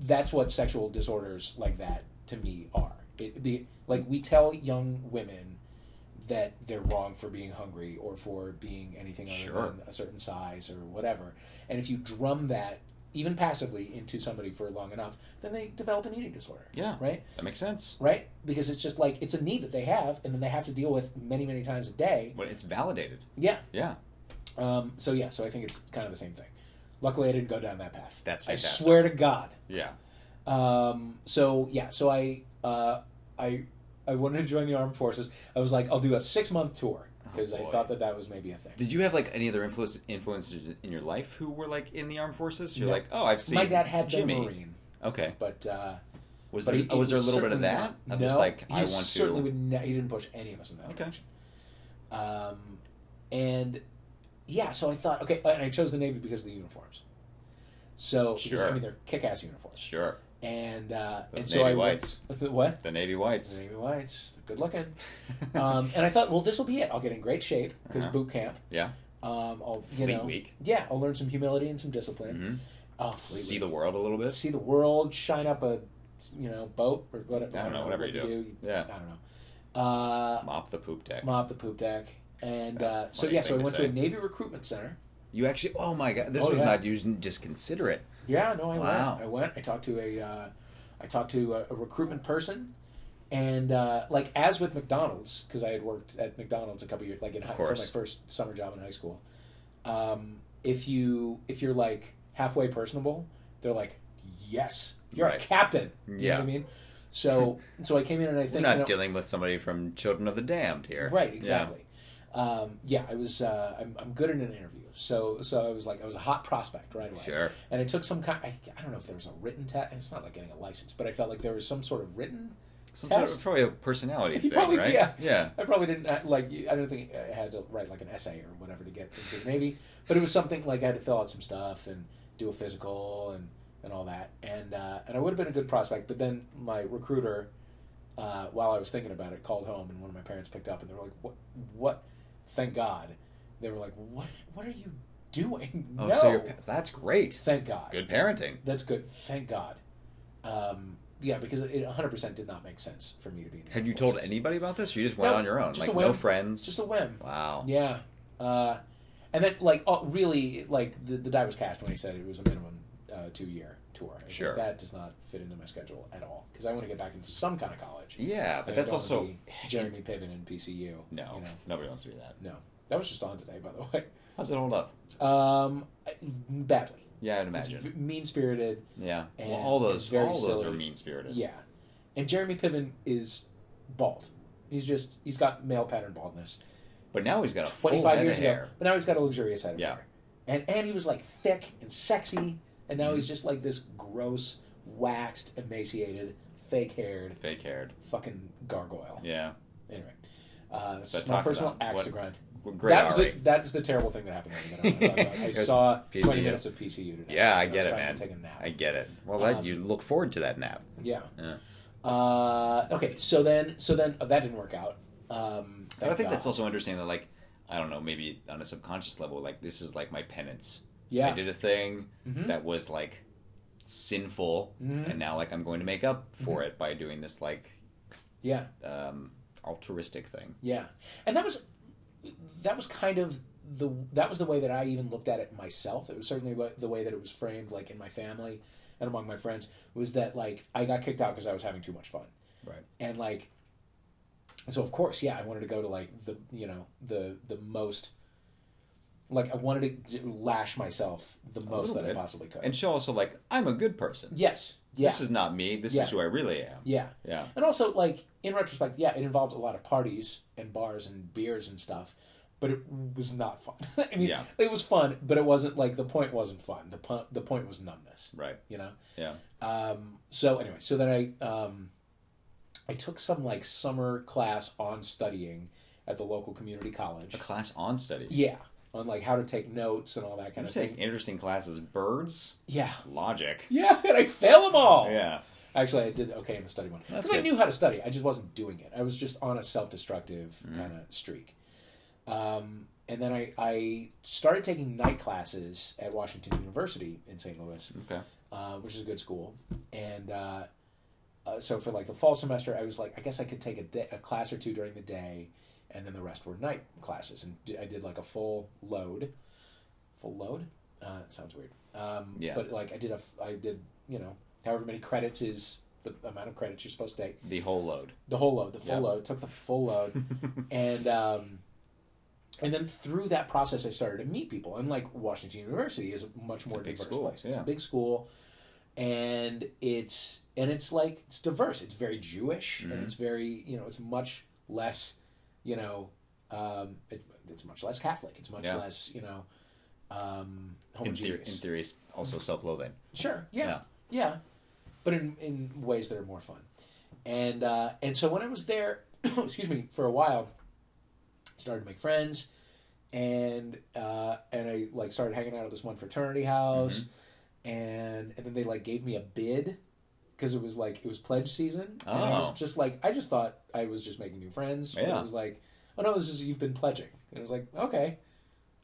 that's what sexual disorders like that to me are. It be like we tell young women that they're wrong for being hungry or for being anything other Sure. than a certain size or whatever. And if you drum that even passively into somebody for long enough, then they develop an eating disorder. Yeah. Right? That makes sense. Right? Because it's just like it's a need that they have and then they have to deal with many, many times a day. But it's validated. Yeah. Yeah. Um, so yeah, so I think it's kind of the same thing. Luckily, I didn't go down that path. That's fantastic. I swear to God. Yeah. Um, so yeah, so I uh, I I wanted to join the armed forces. I was like, I'll do a six month tour because I Oh, boy. thought that that was maybe a thing. Did you have like any other influence influences in your life who were like in the armed forces? You're No. like, oh, I've seen My dad had Jimmy. been a Marine, Okay. but uh, Was but there, he, was there a little bit of that? not- Of no, just like I want certainly to. would. Ne- he didn't push any of us in that Okay. direction. Um, and yeah, so I thought, okay, and I chose the Navy because of the uniforms. So because, Sure. I mean, they're kick-ass uniforms, Sure. And uh, The and so Navy I whites. Went, the, what? The Navy Whites. Navy whites, good looking. um, and I thought, well, this will be it. I'll get in great shape because Uh-huh. boot camp. Yeah. Um, I'll you Fleet know, week. yeah, I'll learn some humility and some discipline. hmm Oh, fleet See week. the world a little bit. see the world, shine up a you know boat or whatever. I don't know, whatever what you do. Yeah. I don't know. Uh, Mop the poop deck. mop the poop deck, and uh, so yeah, so I thing to went to a. Navy recruitment center. You actually. Oh my god. This Oh, was yeah. not. You didn't just consider it. Yeah, no, I Wow. went. I went. I talked to a, uh, I talked to a, a recruitment person, and uh, like as with McDonald's, because I had worked at McDonald's a couple years, like in high, for my first summer job in high school. Um, if you if you're like halfway personable, they're like, yes, you're Right. a captain. You Yeah. know what I mean? So so I came in and I think We're not you know, dealing with somebody from Children of the Damned here. Right, Yeah. Um, yeah, I was. Uh, I'm, I'm good in an interview, so so I was like I was a hot prospect right away. Sure. And I took some kind. I, I don't know if there was a written test. It's not like getting a license, but I felt like there was some sort of written. Some sort of, Test? probably a personality You thing, probably- right? yeah. Yeah. I probably didn't uh, like. I don't think I had to write like an essay or whatever to get into the Navy, but it was something like I had to fill out some stuff and do a physical and and all that, and uh, and I would have been a good prospect. But then my recruiter, uh, while I was thinking about it, called home, and one of my parents picked up, and they were like, "What? What? Thank God." They were like, "What? What are you doing?" Oh, no. so you're, that's great. Thank God. Good parenting. That's good. Thank God. Um, yeah, because it 100% did not make sense for me to be. In the Had you told forces. anybody about this? Or you just went No, on your own, like no friends. Just a whim. wow. Yeah. Uh, and then, like, oh, really, like, the, the die was cast when he said it was a minimum uh, two year tour. I Sure. that does not fit into my schedule at all because I want to get back into some kind of college. Yeah, but that's also Jeremy Piven and PCU. no. you know? Nobody wants to do that. no, that was just on today, by the way. How's it hold up? Um, badly. Yeah, I'd imagine. mean spirited. yeah. and well, all those, very all those silly. are mean spirited. Yeah, and Jeremy Piven is bald. He's just he's got male pattern baldness. But now he's got a full 25 head years of ago. hair. But now he's got a luxurious head of Yeah. hair. And and he was like thick and sexy, and now he's just like this gross, waxed, emaciated, fake haired, Fake haired. fucking gargoyle. Yeah. Anyway, uh, this But is my talk personal about axe what- to grind. Great that was the, that the terrible thing that happened to me. That I, wanna talk about. I It saw PCU. 20 minutes of PCU today. Yeah, I get it, man. To take a nap. I get it. Well, that, Um, you look forward to that nap. yeah. Yeah. Uh, okay, so then so then oh, that didn't work out. Um, But I think God. that's also interesting that, like, I don't know, maybe on a subconscious level, like, this is like my penance. Yeah. I did a thing Mhm. that was, like, sinful, Mhm. and now, like, I'm going to make up for it by doing this, like, Yeah. um, altruistic thing. Yeah, and that was that was kind of the that was the way that I even looked at it myself. It was certainly the way that it was framed, like in my family and among my friends, was that like I got kicked out because I was having too much fun, Right. and like, so of course, yeah, I wanted to go to like the you know the the most. Like I wanted to lash myself the most that I possibly could. And show also, like, I'm a good person. yes, yeah, This is not me. This Yeah. is who I really am. yeah. Yeah. And also, like in retrospect, yeah, it involved a lot of parties and bars and beers and stuff, but it was not fun. I mean, Yeah. it was fun, but it wasn't like the point wasn't fun. The po- the point was numbness. Right. You know. Yeah. Um, so anyway, so then I um, I took some like summer class on studying at the local community college. A class on study. Yeah, on like how to take notes and all that You kind of take thing. interesting classes. Birds, Yeah. logic. Yeah, and I fail them all. Yeah. Actually, I did okay in the study one because I knew how to study. I just wasn't doing it. I was just on a self-destructive Mm. kind of streak. Um, and then I, I started taking night classes at Washington University in St. Louis, Okay. uh, which is a good school. And uh, uh, so for like the fall semester, I was like, I guess I could take a, day, a class or two during the day, and then the rest were night classes. And I did like a full load. Full load? Uh, it sounds weird. Um, Yeah. But like I did a, I did you know however many credits is the amount of credits you're supposed to take. The whole load. The whole load, the full Yeah. load. Took the full load, and um, and then through that process, I started to meet people. And like Washington University is a much more a diverse school, place. It's a big school, and it's and it's like it's diverse. It's very Jewish, Mhm. and it's very you know it's much less, you know, um, it, it's much less Catholic. It's much Yeah. less you know, um, In, theory, in theory, also self-loathing. Sure. Yeah. Yeah. Yeah. But in, in ways that are more fun. And uh, and so when I was there, excuse me, for a while, started to make friends, and uh, and I like started hanging out at this one fraternity house, and and then they like gave me a bid because it was like it was pledge season, and I was Oh. just like I just thought I was just making new friends. Yeah. It was like, oh no, this is you've been pledging, and it was like okay,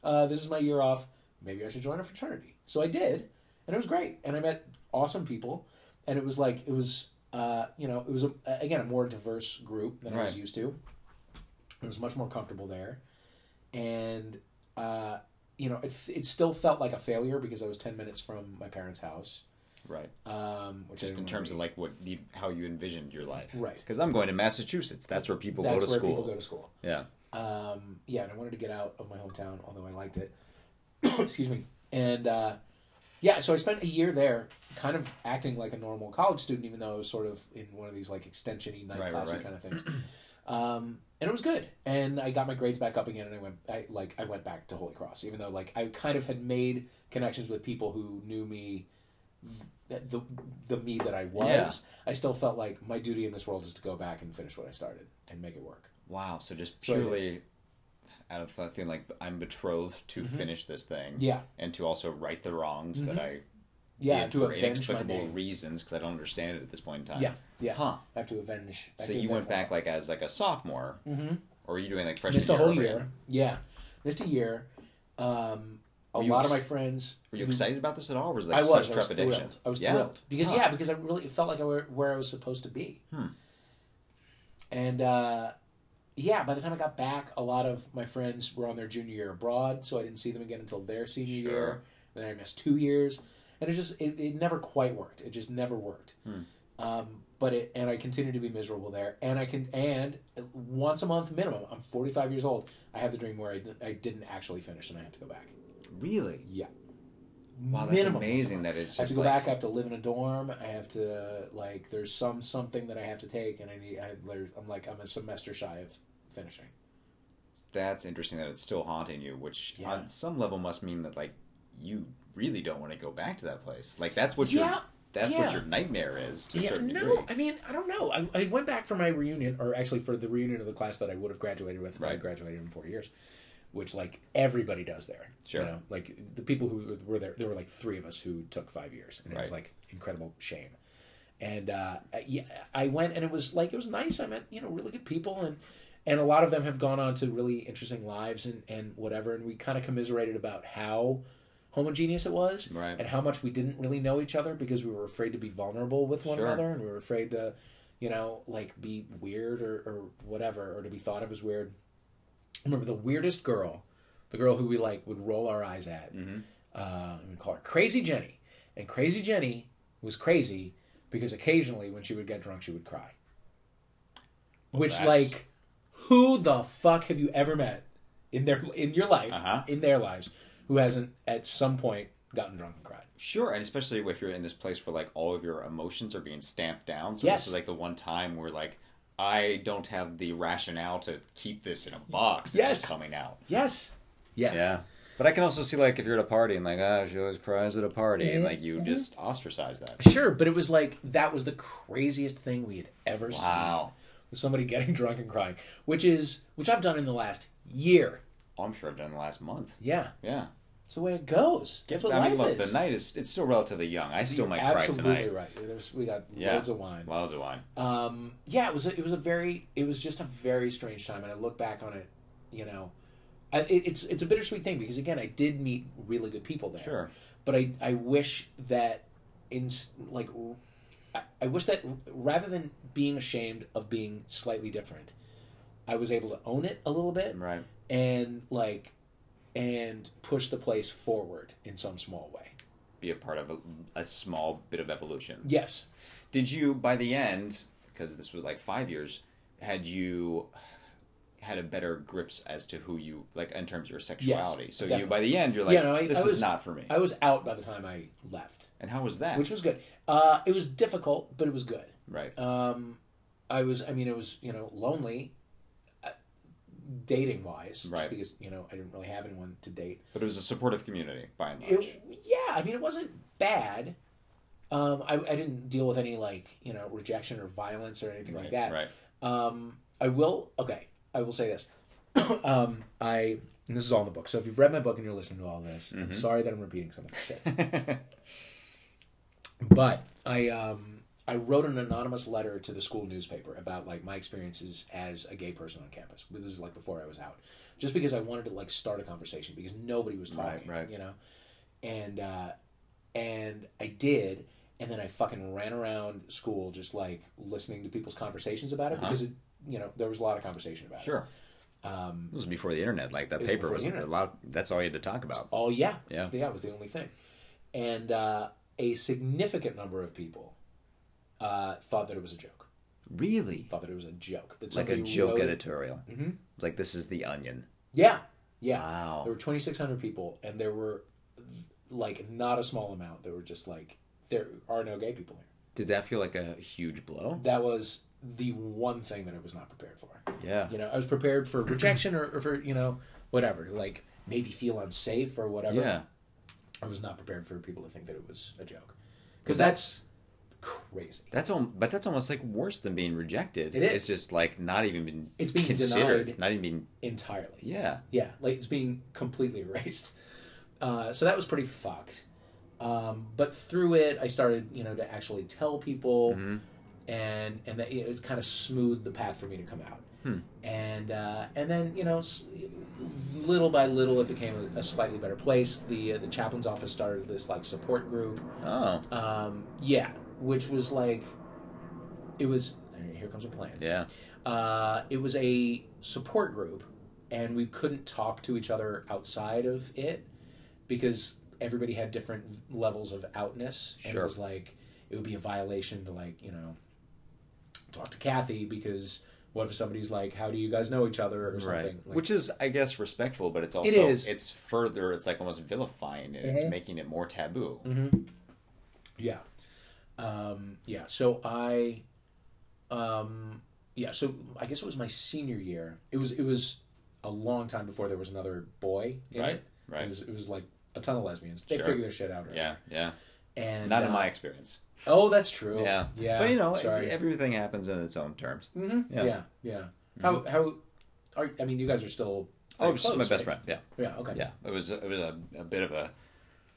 uh, this is my year off. Maybe I should join a fraternity. So I did, and it was great, and I met awesome people, and it was like it was uh, you know it was a, again a more diverse group than I was used to. It was much more comfortable there, and uh, you know it it still felt like a failure because I was ten minutes from my parents' house. Right. Um, which Just in terms of like what the how you envisioned your life. Right. Because I'm going to Massachusetts. That's where people that's go to where school. people go to school. Yeah. Um, yeah, and I wanted to get out of my hometown, although I liked it. Excuse me. And uh, yeah, so I spent a year there, kind of acting like a normal college student, even though I was sort of in one of these like extension-y night Right, right, classy right. kind of things. Um, and it was good, and I got my grades back up again, and I went, I like, I went back to Holy Cross, even though like I kind of had made connections with people who knew me, the the, the me that I was. Yeah. I still felt like my duty in this world is to go back and finish what I started and make it work. Wow. So just So purely out of that feeling like I'm betrothed to finish this thing. Mm-hmm. Yeah. And to also right the wrongs that I Yeah, to for inexplicable reasons because I don't understand it at this point in time. Yeah, yeah. Huh. I have to avenge. Have So to you went avenge back like as like a sophomore, Mm-hmm. or were you doing like freshman Missed a year? whole over year. Yeah, missed a year. Um, a Were you lot of my friends. Were you who- excited about this at all? Or was it I like was. such I was trepidation? thrilled. I was yeah? thrilled because Huh. yeah, because I really it felt like I were where I was supposed to be. Hmm. And uh, yeah, by the time I got back, a lot of my friends were on their junior year abroad, so I didn't see them again until their senior Sure. year. And then I missed two years, and it just it, it never quite worked. It just never worked. Um, but it and I continue to be miserable there, and I can and once a month minimum. I'm 45 years old. I have the dream where I, I didn't actually finish and I have to go back. Really? Yeah. Wow, that's Minimum amazing that it's I have to go like back. I have to live in a dorm. I have to like. There's some something that I have to take, and I need. I, I'm like I'm a semester shy of finishing. that's interesting that it's still haunting you, which Yeah. on some level must mean that like you really don't want to go back to that place. Like that's what Yeah, your that's yeah. what your nightmare is to a Yeah, certain no, degree. I mean, I don't know. I, I went back for my reunion, or actually for the reunion of the class that I would have graduated with if I Right. had graduated in four years, which like everybody does there. Sure. You know, like the people who were there, there were like three of us who took five years, and it was like incredible shame. And uh, yeah, I went, and it was like it was nice. I met you know really good people, and and a lot of them have gone on to really interesting lives and and whatever. And we kind of commiserated about how homogeneous it was Right. and how much we didn't really know each other because we were afraid to be vulnerable with one Sure. another and we were afraid to you know like be weird or, or whatever or to be thought of as weird I remember the weirdest girl the girl who we like would roll our eyes at Mm-hmm. uh, and we call her crazy jenny and crazy jenny was crazy because occasionally when she would get drunk she would cry which that's- like who the fuck have you ever met in their in your life Uh-huh. in their lives who hasn't at some point gotten drunk and cried Sure, and especially if you're in this place where like all of your emotions are being stamped down. So Yes. this is like the one time where like I don't have the rationale to keep this in a box. It's Yes. just coming out. yes yeah Yeah. But I can also see like if you're at a party and like ah she always cries at a party Mm-hmm. and like you just ostracize that. Sure, but it was like that was the craziest thing we had ever seen. Wow. Was somebody getting drunk and crying, which is which I've done in the last year. Oh, I'm sure I've done in the last month. Yeah, Yeah. It's the way it goes. That's what I life mean, look, is. the night is it's still relatively young. I still You're might cry tonight. absolutely right. There's, we got Yeah. loads of wine. Loads of wine. Um, yeah, it was a, it was a very it was just a very strange time, and I look back on it, you know, I, it, it's it's a bittersweet thing because again, I did meet really good people there. Sure. but I I wish that in like I, I wish that rather than being ashamed of being slightly different, I was able to own it a little bit Right. and like and push the place forward in some small way. Be a part of a, a small bit of evolution. Yes. Did you, by the end, because this was like five years, had you had a better grips as to who you like in terms of your sexuality? so you, by the end, you're like, Yeah, no, I- this I is not for me. I was out by the time I left, and how was that? which was good. Uh, it was difficult, but it was good. right. Um, I was, I mean, it was, you know, lonely, dating wise, Right. just because you know I didn't really have anyone to date. but it was a supportive community by and large. It, yeah, I mean, it wasn't bad. Um, I, I didn't deal with any like you know rejection or violence or anything like that. Right. Um, I will. Okay, I will say this. um, I and this is all in the book. So if you've read my book and you're listening to all this, Mm-hmm. I'm sorry that I'm repeating some of this shit. but I um, I wrote an anonymous letter to the school newspaper about like my experiences as a gay person on campus. This is like before I was out, just because I wanted to like start a conversation because nobody was talking, right. you know, and uh, and I did. And then I fucking ran around school just like listening to people's conversations about it Uh-huh. because it, you know there was a lot of conversation about it. Sure. Um, This was before the internet. Like that was paper was a lot. That's all you had to talk about. Oh yeah, Yeah. Yeah, it was the only thing, and uh, a significant number of people uh, thought that it was a joke. Really, Thought that it was a joke. That like a joke wrote- editorial. Mhm. Like this is the Onion. Yeah, yeah. Wow. There were twenty six hundred people, and there were like not a small amount. There were just like there are no gay people here. Did that feel like a huge blow? That was the one thing that I was not prepared for. Yeah. You know, I was prepared for rejection or, or for you know whatever, like maybe feel unsafe or whatever. Yeah. I was not prepared for people to think that it was a joke. Because that's crazy. that's al- but that's almost like worse than being rejected. It is. It's just like not even been It's being considered. denied. Not even being. entirely. Yeah. Yeah, like it's being completely erased. Uh, so that was pretty fucked. Um, but through it, I started, you know, to actually tell people, Mm-hmm. and and that, you know, it kind of smoothed the path for me to come out. Hmm. And uh, and then you know, little by little, it became a, a slightly better place. The uh, the chaplain's office started this like support group. Oh. Um, yeah, which was like, it was. Here comes a plan. Yeah. Uh, it was a support group, and we couldn't talk to each other outside of it because everybody had different levels of outness, and Sure. it was like it would be a violation to like you know talk to Kathy because what if somebody's like, how do you guys know each other or something? Right. Like, Which is, I guess, respectful, but it's also is. it's further. It's like almost vilifying it. It's Mhm. making it more taboo. Yeah. Um, yeah. So I, um, yeah. So I guess it was my senior year. It was it was a long time before there was another boy in Right, it. right. It was it was like a ton of lesbians. They Sure. figure their shit out. Right? Yeah, yeah. And Not in uh, my experience. Oh, that's true. Yeah, Yeah. But you know, Sorry. everything happens in its own terms. hmm Yeah. Yeah. Yeah. How how? Are, I mean, you guys are still. Oh, she's my best right? friend. Yeah, Yeah. Okay. yeah. It was it was a, a bit of a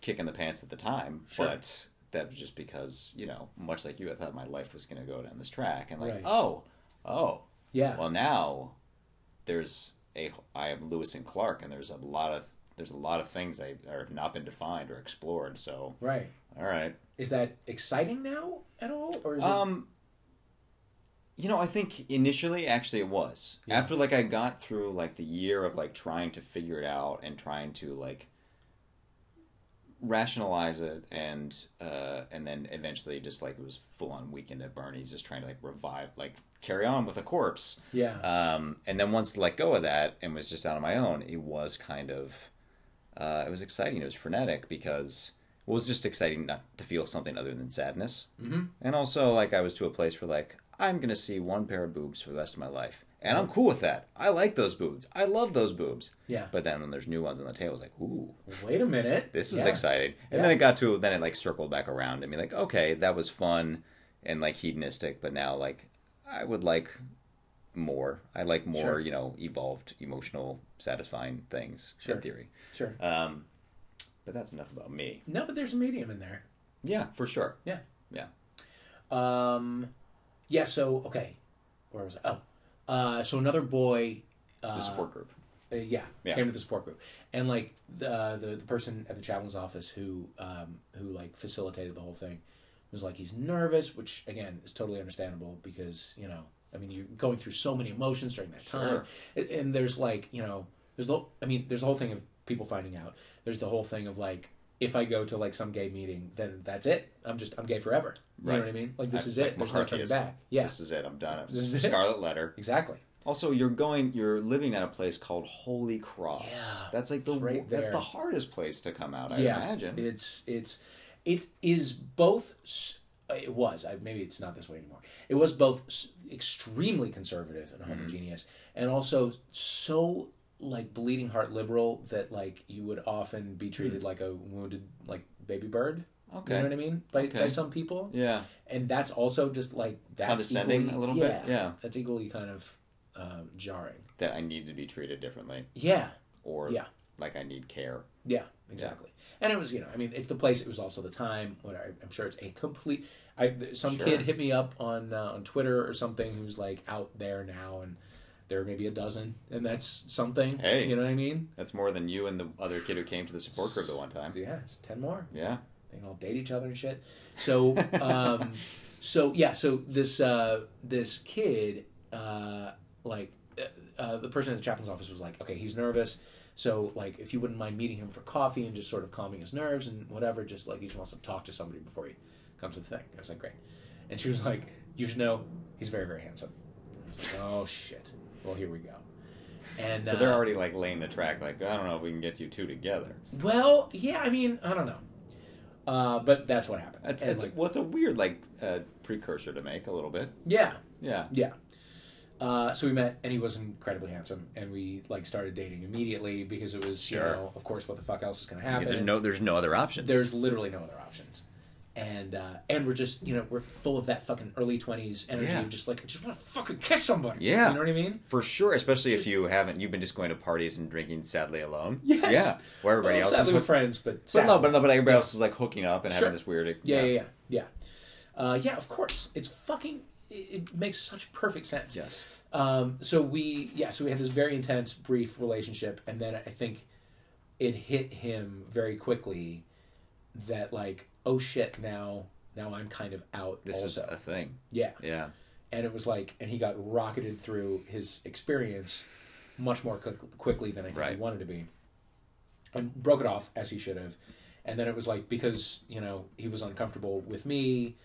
kick in the pants at the time, Sure. but that was just because you know, much like you, I thought my life was going to go down this track, and like, Right. oh, oh, Yeah. Well, now there's a I am Lewis and Clark, and there's a lot of there's a lot of things that have not been defined or explored. So, right. all right. Is that exciting now at all, or is Um, you know, I think initially, actually, it was Yeah. after like I got through like the year of like trying to figure it out and trying to like rationalize it and uh and then eventually just like it was full on weekend at Bernie's just trying to like revive like carry on with a corpse? Yeah. um and then once let go of that and was just out on my own it was kind of uh it was exciting it was frenetic because it was just exciting not to feel something other than sadness Mhm. and also like I was to a place where like I'm gonna see one pair of boobs for the rest of my life and I'm cool with that I like those boobs I love those boobs yeah. but then when there's new ones on the table it's like ooh Wait a minute. this is Yeah. exciting. And Yeah. then it got to then it like circled back around and be like, okay, that was fun and like hedonistic, but now like I would like more. I like more, Sure. you know, evolved, emotional, satisfying things Sure. in theory. Sure. Um, but that's enough about me. No, but there's a medium in there. Yeah, for sure. Yeah. Yeah. Um, yeah. So okay, where was I? Oh, uh, so another boy. Uh, The support group. uh, yeah, Yeah. came to the support group, and like the, uh, the the person at the chaplain's office who um, who like facilitated the whole thing was like he's nervous, which again is totally understandable because you know I mean you're going through so many emotions during that time, Sure. and, and there's like you know there's the I mean there's the whole thing of people finding out. There's the whole thing of like if I go to like some gay meeting, then that's it. I'm just I'm gay forever. You Right. know what I mean? Like this I- is like it. There's no turning back. Yeah, This is it. I'm done. This is it. Scarlet letter. exactly. Also, you're going. You're living at a place called Holy Cross. Yeah, that's like the. right that's the hardest place to come out. I yeah, imagine. it's it's it is both. It was I, maybe it's not this way anymore. It was both extremely conservative and Mm-hmm. homogeneous, and also so like bleeding heart liberal that like you would often be treated like a wounded like baby bird. Hmm. okay. You know what I mean? By, by some people, Yeah. and that's also just like that's Condescending equally- a little yeah, bit? Yeah. that's equally kind of um, jarring. That I need to be treated differently, Yeah, or Yeah. like I need care. Yeah, exactly. And it was, you know, I mean, it's the place. It was also the time. What I, I'm sure it's a complete. I some Sure. kid hit me up on uh, on Twitter or something who's like out there now, and there are maybe a dozen, and that's something. Hey. you know what I mean? That's more than you and the other kid who came to the support group the one time. Yeah, it's ten more. Yeah. They can all date each other and shit. So, um, so yeah, so this uh, this kid, uh, like uh, uh, the person at the chaplain's office was like, okay, he's nervous. So like, if you wouldn't mind meeting him for coffee and just sort of calming his nerves and whatever, just like he just wants to talk to somebody before he comes to the thing. I was like, great. And she was like, you should know he's very very handsome. I was like, oh shit. Well, here we go. And So they're uh, already like laying the track. Like I don't know if we can get you two together. well, yeah. I mean, I don't know. Uh, but that's what happened. That's it's like, well, it's a weird like uh, precursor to make a little bit. yeah, Yeah. Yeah. Uh, so we met, and he was incredibly handsome, and we like started dating immediately because it was, you know, of course, what the fuck else is going to Yeah, happen? there's no there's no other options. There's literally no other options, and uh, and we're just, you know, we're full of that fucking early twenties energy Yeah. of just like, I just want to fucking kiss somebody. Yeah. you know what I mean? for sure, especially Just- if you haven't you've been just going to parties and drinking sadly alone. Yes. Yeah. Where everybody Well, else sadly is with friends, but But no, but no, but everybody else is like hooking up and Sure. having this weird. yeah, yeah, yeah, yeah. Uh, yeah, of course, it's fucking. It, it makes such perfect sense. Yes. Um, so we, yeah, so we had this very intense, brief relationship, and then I think it hit him very quickly that like, oh shit, now, now I'm kind of out. This also. is a thing. yeah, Yeah. and it was like, and he got rocketed through his experience much more quick, quickly than I think he wanted to be, and broke it off as he should have, and then it was like because you know he was uncomfortable with me,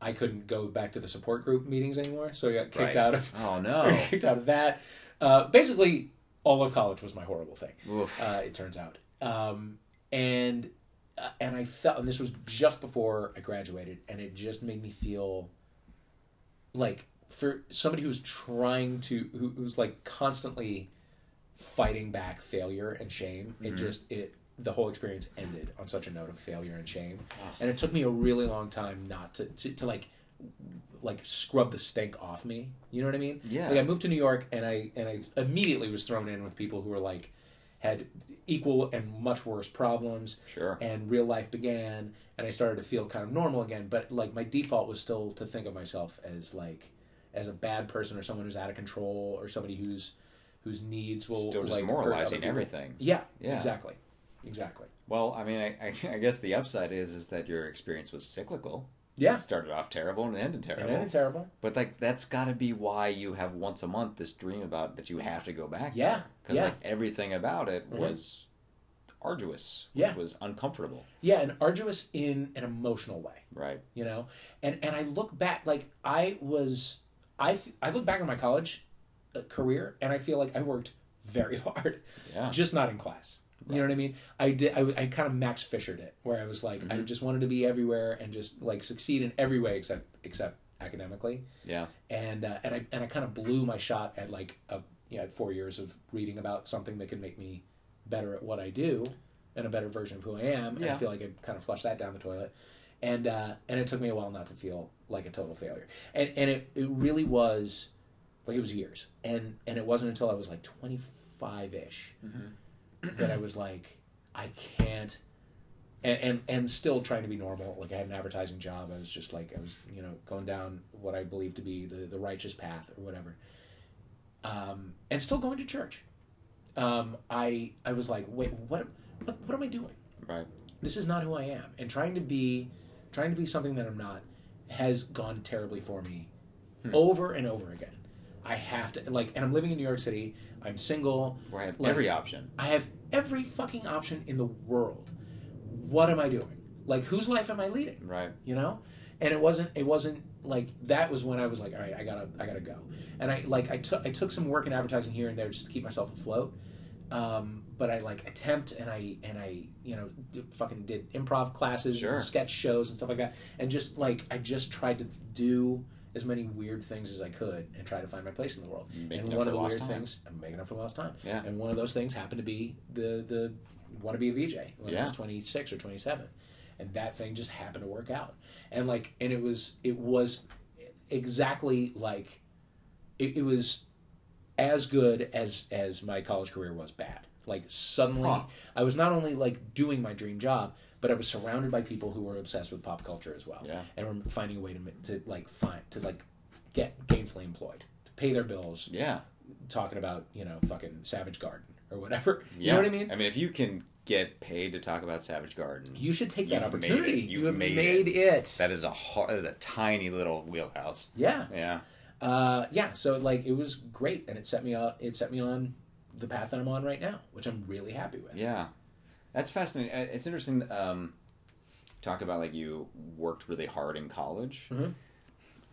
I couldn't go back to the support group meetings anymore, so I got kicked Right. out of Oh no. kicked out of that. Uh, basically, all of college was my horrible thing. Uh, it turns out, um, and uh, and I felt, and this was just before I graduated, and it just made me feel like for somebody who's trying to who, who's like constantly fighting back failure and shame it just it the whole experience ended on such a note of failure and shame. And it took me a really long time not to, to, to like like scrub the stink off me. You know what i mean? Yeah. like i moved to new york and i and i immediately was thrown in with people who were like had equal and much worse problems Sure. and real life began and i started to feel kind of normal again but like my default was still to think of myself as like as a bad person or someone who's out of control or somebody who's whose needs will Still just like, moralizing everything. yeah, Yeah. exactly exactly Well, I mean, I, I, I guess the upside is is that your experience was cyclical. Yeah It started off terrible and ended terrible. then it's terrible But like that's got to be why you have once a month this dream about that you have to go back. Yeah, Because yeah. like everything about it Mhm. was arduous, which Yeah. was uncomfortable. yeah and arduous in an emotional way Right. you know and and i look back like i was I I look back on my college uh, career and i feel like i worked very hard Yeah. just not in class you know what i mean? I did i, I kind of max fishered it where i was like i just wanted to be everywhere and just like succeed in every way except except academically. Yeah. and uh, and i and i kind of blew my shot at like a you know at four years of reading about something that could make me better at what i do and a better version of who i am. And i feel like i kind of flushed that down the toilet. And uh, and it took me a while not to feel like a total failure. And and it, it really was like it was years. And and it wasn't until i was like 25ish that i was like i can't and, and and still trying to be normal like i had an advertising job i was just like i was you know going down what i believe to be the, the righteous path or whatever um, and still going to church um, i i was like wait what what, what am i doing Right. this is not who I am. And trying to be trying to be something that I'm not has gone terribly for me over and over again. I have to like and I'm living in New York City. I'm single. Where I have Like, every option. I have every fucking option in the world. What am I doing? Like whose life am I leading? Right. you know and it wasn't it wasn't like that was when i was like all right i gotta i gotta go and i like i took i took some work in advertising here and there just to keep myself afloat um, but i like attempt and i and i you know d- fucking did improv classes Sure. and sketch shows and stuff like that and just like i just tried to do as many weird things as i could and try to find my place in the world Making and one of the weird time. things i'm making up for lost time Yeah. and one of those things happened to be the the want to be a vj when i was 26 or 27 and that thing just happened to work out and like and it was it was exactly like it, it was as good as as my college career was bad like suddenly Huh. i was not only like doing my dream job but i was surrounded by people who were obsessed with pop culture as well Yeah. and were finding a way to to like find to like get gainfully employed to pay their bills Yeah. talking about you know fucking savage garden or whatever Yeah. you know what i mean I mean, if you can get paid to talk about Savage Garden, you should take that You've made opportunity it. you You've have made made, it, that is a hard, that is a tiny little wheelhouse. yeah Yeah. uh, yeah, so like it was great, and it set me up. It set me on the path that I'm on right now, which I'm really happy with. Yeah, that's fascinating. Uh, It's interesting. Um, talk about like you worked really hard in college. Mhm.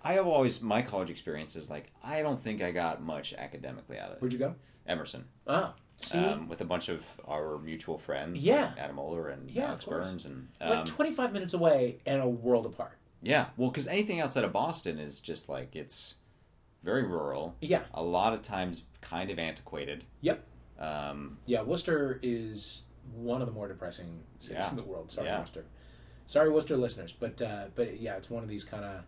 I have always my college experience is like I don't think I got much academically out of it. Where'd you go? Emerson, Ah, see, um, with a bunch of our mutual friends. Yeah. like Adam Oler and Yeah, Alex. Burns and like um, 25 minutes away and a world apart. yeah. Well, because anything outside of Boston is just like it's very rural. Yeah, A lot of times, kind of antiquated. Yep. Um, yeah. Worcester is one of the more depressing cities Yeah. in the world. Sorry, Yeah. Worcester. Sorry, Worcester listeners, but uh, but yeah, it's one of these kind of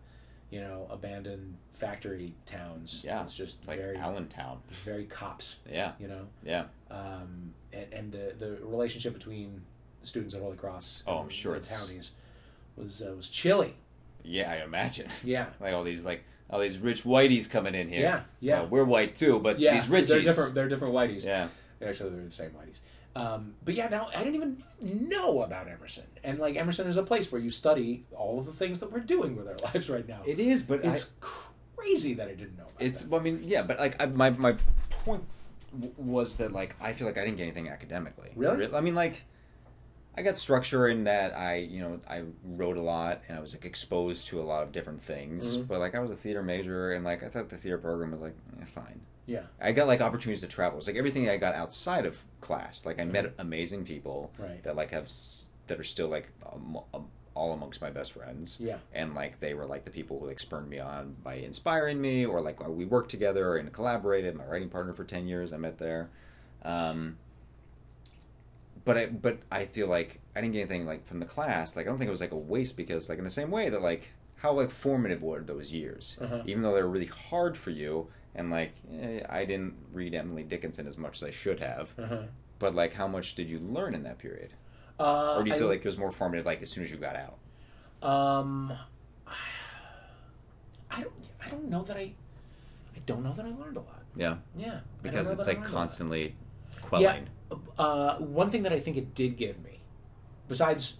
you know abandoned factory towns. Yeah, it's just like very Allentown. very cops. Yeah. You know. Yeah. um, and, and the, the relationship between the students at Holy Cross Oh, and I'm sure the it's- townies was uh, was chilly. Yeah, I imagine. Yeah, like all these like all these rich whiteys coming in here. Yeah, yeah. Well, we're white too, but yeah. these richies. They're different. They're different whiteys. Yeah. Actually, they're the same whiteys. Um, but yeah, now I didn't even know about Emerson, and like Emerson is a place where you study all of the things that we're doing with our lives right now. It is, but it's I, crazy that I didn't know. About it's. that. I mean, yeah, but like I, my my point w- was that like I feel like I didn't get anything academically. Really? I mean, like I got structure in that I, you know, I wrote a lot and I was like exposed to a lot of different things. Mhm. But like I was a theater major and like I thought the theater program was like eh, fine. Yeah. I got like opportunities to travel. It's like everything I got outside of class. Like I met amazing people. Right. that like have that are still like um, um, all amongst my best friends. Yeah. And like they were like the people who like spurned me on by inspiring me, or like we worked together and collaborated. My writing partner for ten years, I met there. Um, but I but I feel like I didn't get anything like from the class. Like I don't think it was like a waste because like in the same way that like how like formative were those years, Uh-huh. even though they were really hard for you. And like eh, I didn't read Emily Dickinson as much as I should have. Uh-huh. But like, how much did you learn in that period? Uh, Or do you I- feel like it was more formative like as soon as you got out? Um, I don't. I don't know that I. I don't know that I learned a lot. Yeah, Yeah, because it's like learned a lot. constantly quelling. Uh, one thing that I think it did give me, besides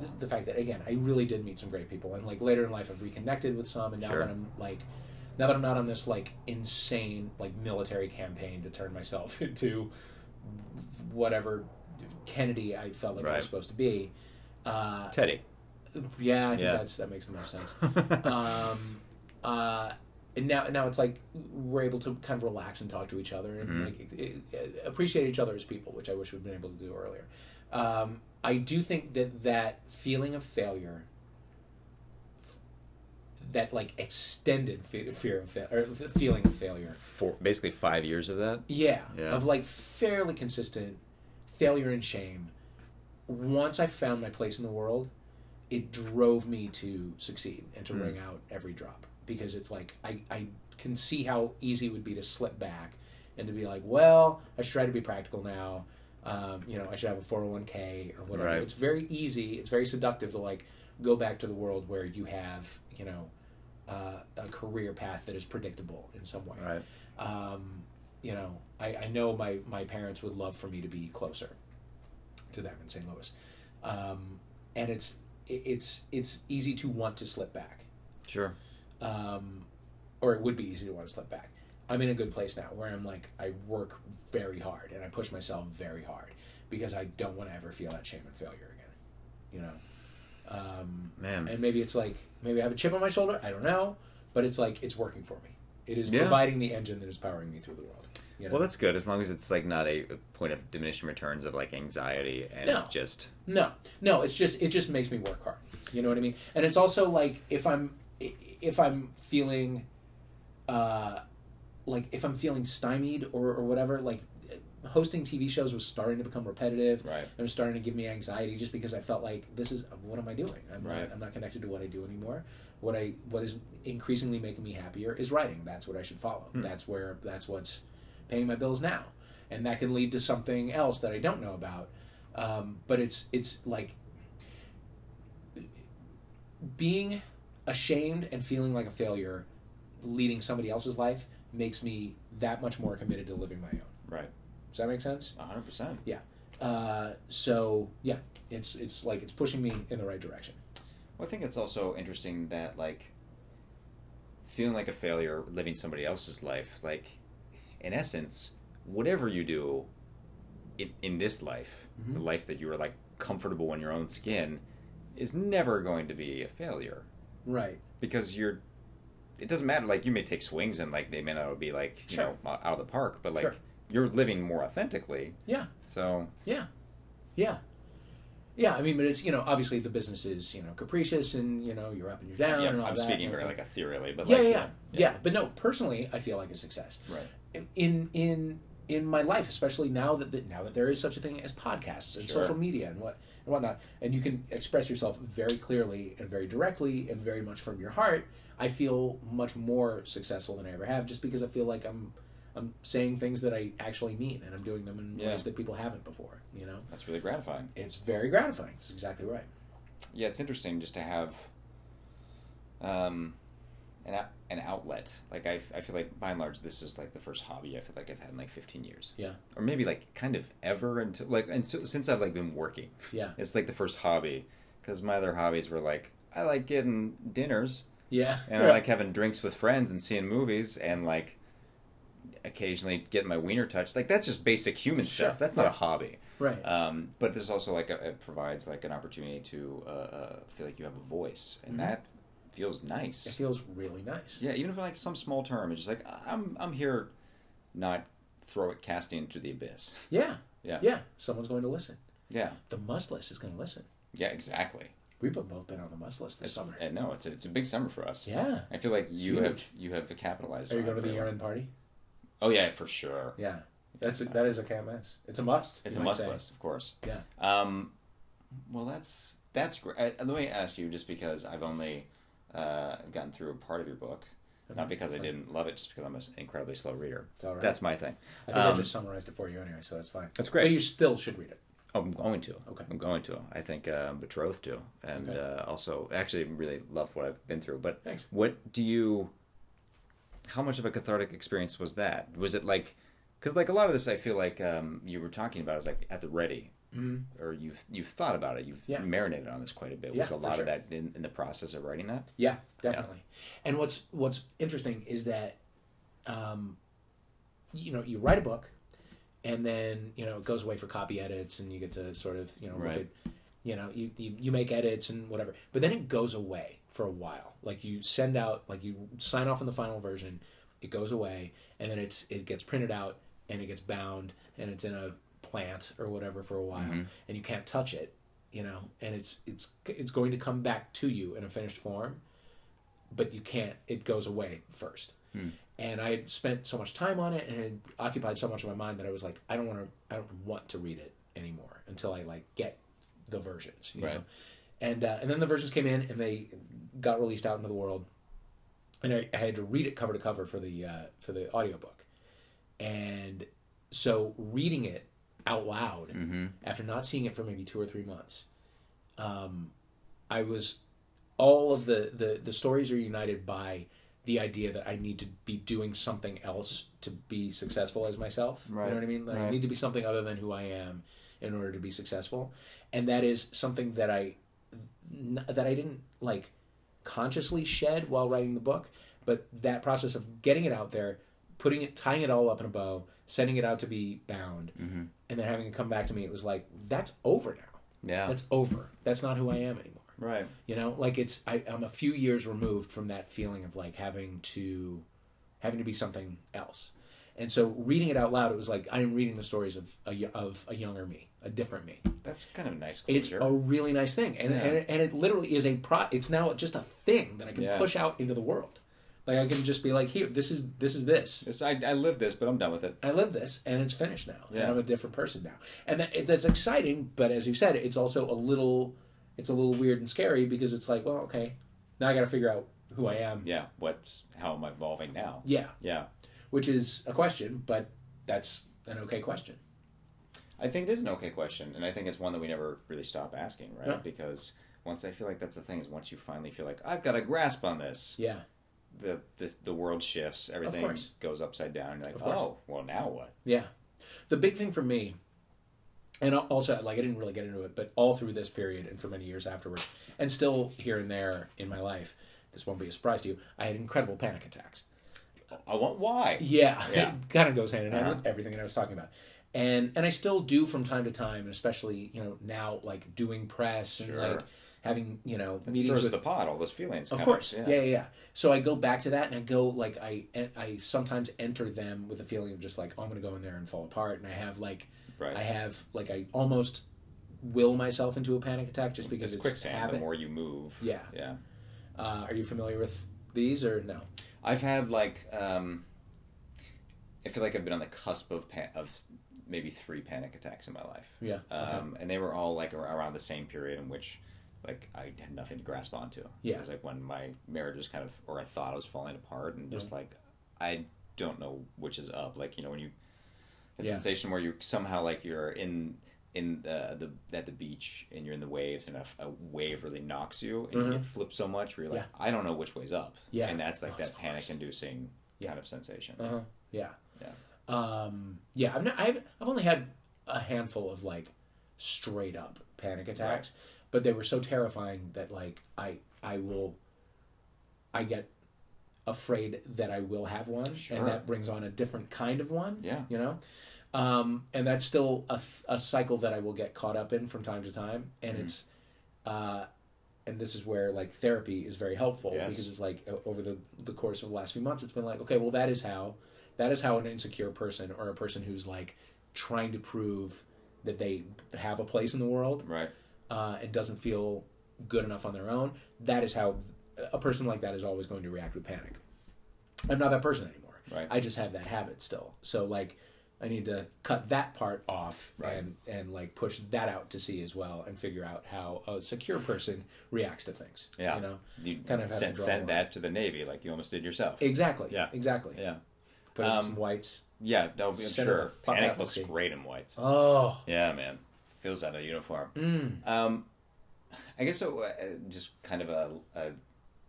the, the fact that again I really did meet some great people, and like later in life I've reconnected with some, and now Sure. that I'm like, now that I'm not on this like insane like military campaign to turn myself into whatever Kennedy I felt like I was supposed to be. Uh, Teddy. yeah, I think Yeah. that's that makes the most sense. um, uh, and now now it's like we're able to kind of relax and talk to each other and Mhm. like it, it- appreciate each other as people, which I wish we'd been able to do earlier. Um, I do think that that feeling of failure, that like extended fe- fear of fa- or feeling of failure, For basically five years of that. yeah, Yeah. of like fairly consistent failure and shame. Once I found my place in the world, it drove me to succeed and to Mm. wring out every drop because it's like I, I can see how easy it would be to slip back and to be like, well, I should try to be practical now. Um, you know, I should have a 401k or whatever. Right. It's very easy. It's very seductive to like go back to the world where you have, you know, uh, a career path that is predictable in some way Right. um, you know, I, I know my, my parents would love for me to be closer to them in St. Louis, um, and it's it- it's it's easy to want to slip back, Sure. um, or it would be easy to want to slip back. I'm in a good place now where I'm like I work very hard and I push myself very hard because I don't want to ever feel that shame and failure again, you know. Um, Man. and maybe it's like maybe I have a chip on my shoulder. I don't know, but it's like it's working for me. It is Yeah. providing the engine that is powering me through the world. You know? Well, that's good as long as it's like not a point of diminishing returns of like anxiety and No. just no, no. It's just it just makes me work hard. You know what I mean? And it's also like if I'm if I'm feeling, uh, like if I'm feeling stymied or or whatever, like hosting TV shows was starting to become repetitive. right. It was starting to give me anxiety just because I felt like this is what am I doing? I'm Right. not I'm not connected to what I do anymore. What I what is increasingly making me happier is writing. That's what I should follow. Hmm. That's where that's what's paying my bills now, and that can lead to something else that I don't know about. Um, but it's it's like being ashamed and feeling like a failure leading somebody else's life makes me that much more committed to living my own. Right. Does that make sense? hundred percent. Yeah. Uh, so yeah, it's it's like it's pushing me in the right direction. Well, I think it's also interesting that like feeling like a failure living somebody else's life, like in essence, whatever you do in, in this life, Mhm. the life that you are like comfortable in your own skin, is never going to be a failure Right. because you're. It doesn't matter. Like you may take swings and like they may not be like you Sure. know out of the park, but like Sure. You're living more authentically. Yeah. So Yeah. Yeah. Yeah, I mean, but it's you know obviously the business is you know capricious and you know you're up and you're down yeah, and all I'm that. speaking very like ethereally, but yeah, like yeah, yeah, yeah. But no, personally, I feel like a success. right. in in in my life, especially now that, that now that there is such a thing as podcasts and Sure. social media and what and whatnot, and you can express yourself very clearly and very directly and very much from your heart. I feel much more successful than I ever have, just because I feel like I'm I'm saying things that I actually mean, and I'm doing them in Yeah. ways that people haven't before. You know, That's really gratifying. it's very gratifying. It's exactly right. yeah, it's interesting just to have um, an an outlet. Like I, I feel like by and large, this is like the first hobby I feel like I've had in like 15 years, Yeah, or maybe like kind of ever until like and so, since I've like been working, yeah, it's like the first hobby because my other hobbies were like I like getting dinners yeah. and I like having drinks with friends and seeing movies and like occasionally getting my wiener touched. Like that's just basic human Sure, stuff. That's not yeah. a hobby. Right. Um, but there's also like a, it provides like an opportunity to uh, uh, feel like you have a voice, and that feels nice. Mm-hmm. It feels really nice. Yeah, even if like some small term, it's just like I'm I'm here, not throw it casting into the abyss. Yeah. Yeah. Yeah. Someone's going to listen. Yeah, The must list is going to listen. yeah, exactly. We've both been on the must list this It's, summer. and no, it's a, it's a big summer for us. Yeah. I feel like you huge. have you have a capitalized. Are you going to the end party? Oh yeah, for sure. Yeah. That's a, that is a can't miss. It's a must. It's a must say. list, of course. Yeah. Um, well, that's that's great. Uh, let me ask you, just because I've only uh, gotten through a part of your book, not because I fine. didn't love it, just because I'm an incredibly slow reader. It's all right. That's my thing. I think I Um, just summarized it for you anyway, so that's fine. That's great. But you still should read it. Oh, I'm going to. Okay. I'm going to. I think uh, I'm betrothed to, and Okay. uh, also actually really love what I've been through. But Thanks. what do you? How much of a cathartic experience was that? Was it like? Because like a lot of this, I feel like um, you were talking about is like at the ready, Mm-hmm. or you've you've thought about it. You've Yeah. marinated on this quite a bit. Yeah, was a lot sure. of that in, in the process of writing that? Yeah, definitely. And what's what's interesting is that, um, you know, you write a book, and then you know it goes away for copy edits, and you get to sort of you know Right. at, you know, you, you you make edits and whatever, but then it goes away for a while. Like you send out, like you sign off on the final version, it goes away, and then it's it gets printed out and it gets bound and it's in a plant or whatever for a while, and you can't touch it. You know, and it's it's it's going to come back to you in a finished form, but you can't. It goes away first. And I had spent so much time on it, and it occupied so much of my mind that I was like, I don't want to. I don't want to read it anymore until I like get the versions. You Right. Know? And uh, and then the versions came in, and they got released out into the world, and I, I had to read it cover to cover for the uh, for the audiobook. And so reading it out loud after not seeing it for maybe two or three months, um, I was all of the, the the stories are united by the idea that I need to be doing something else to be successful as myself. You know what I mean? Like I need to be something other than who I am in order to be successful, and that is something that I that I didn't like consciously shed while writing the book, but that process of getting it out there, putting it, tying it all up in a bow, sending it out to be bound, mm-hmm. and then having it come back to me, it was like that's over now. Yeah. That's over. That's not who I am anymore. right. You know, like it's I, I'm a few years removed from that feeling of like having to having to be something else. And so reading it out loud, it was like I'm reading the stories of a, of a younger me, a different me. That's kind of a nice It's a really nice thing, and Yeah. and, it, and it literally is a pro. It's now just a thing that I can Yeah. push out into the world. Like I can just be like, here, this is this is this. It's- I, I live this, but I'm done with it. I live this, and it's finished now, and Yeah. I'm a different person now, and that, that's exciting. But as you said, it's also a little, it's a little weird and scary because it's like, well, okay, now I got to figure out who I am. Yeah. What? How am I evolving now? Yeah, Yeah. which is a question, but that's an okay question. I think it is an okay question, and I think it's one that we never really stop asking, right? Yeah. Because once I feel like that's the thing is once you finally feel like I've got a grasp on this, Yeah, the this, the world shifts, everything goes upside down. And you're like, oh, well, now what? yeah. The big thing for me, and also like I didn't really get into it, but all through this period and for many years afterwards, and still here and there in my life, this won't be a surprise to you. I had incredible panic attacks. I want why? Yeah, Yeah. it kind of goes hand in hand Uh-huh. with everything that I was talking about, and and I still do from time to time, especially you know now like doing press and Sure. like having you know It meetings with the pot, all those feelings. of course, yeah. yeah. yeah, yeah. So I go back to that, and I go like I I sometimes enter them with a feeling of just like oh, I'm going to go in there and fall apart, and I have like Right. I have like I almost will myself into a panic attack just because It's it's, quicksand. habit. The more you move, Yeah. yeah. Uh, are you familiar with these or no? I've had like um, I feel like I've been on the cusp of pa- of maybe three panic attacks in my life. Yeah, okay. Um, and they were all like around the same period in which like I had nothing to grasp onto. Yeah. It was like when my marriage was kind of, or I thought I was falling apart, and just like I don't know which is up. Like you know when you that Yeah. sensation where you somehow like you're in in the, the at the beach and you're in the waves and a, a wave really knocks you and you get flipped so much where you're like Mm-hmm. Yeah. I don't know which way's up. Yeah. And that's like Oh, that panic inducing kind of sensation. Uh-huh. Yeah. Yeah. Um, yeah, I've, not, I've I've only had a handful of like straight up panic attacks, but they were so terrifying that like I I will I get afraid that I will have one, Sure. and that brings on a different kind of one. Yeah. you know. um, and that's still a, a cycle that I will get caught up in from time to time, and Mm-hmm. it's, uh, and this is where like therapy is very helpful Yes. because it's like over the the course of the last few months, it's been like okay, well that is how, that is how an insecure person or a person who's like trying to prove that they have a place in the world Right. uh, and doesn't feel good enough on their own, that is how a person like that is always going to react with panic. I'm not that person anymore. Right. I just have that habit still. So like I need to cut that part off Right. and and like push that out to sea as well and figure out how a secure person reacts to things. Yeah. You know? You kind of send, send that to the Navy like you almost did yourself. Exactly. Yeah. Exactly. yeah. Put in Um, some whites. Yeah, no, I'm Send sure. Panic looks great in whites. Oh. Yeah, man. Feels out of uniform. Mm. Um, I guess so, uh, just kind of a, a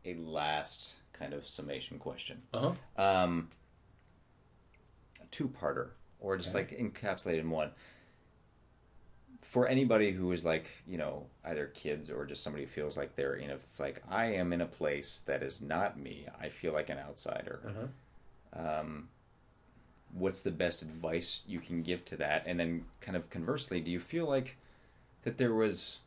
a last kind of summation question. Uh-huh. Um, two-parter, or just Okay. like encapsulated in one. For anybody who is like, you know, either kids or just somebody who feels like they're in a like I am in a place that is not me. I feel like an outsider. Uh-huh. Um, what's the best advice you can give to that? And then, kind of conversely, do you feel like that there was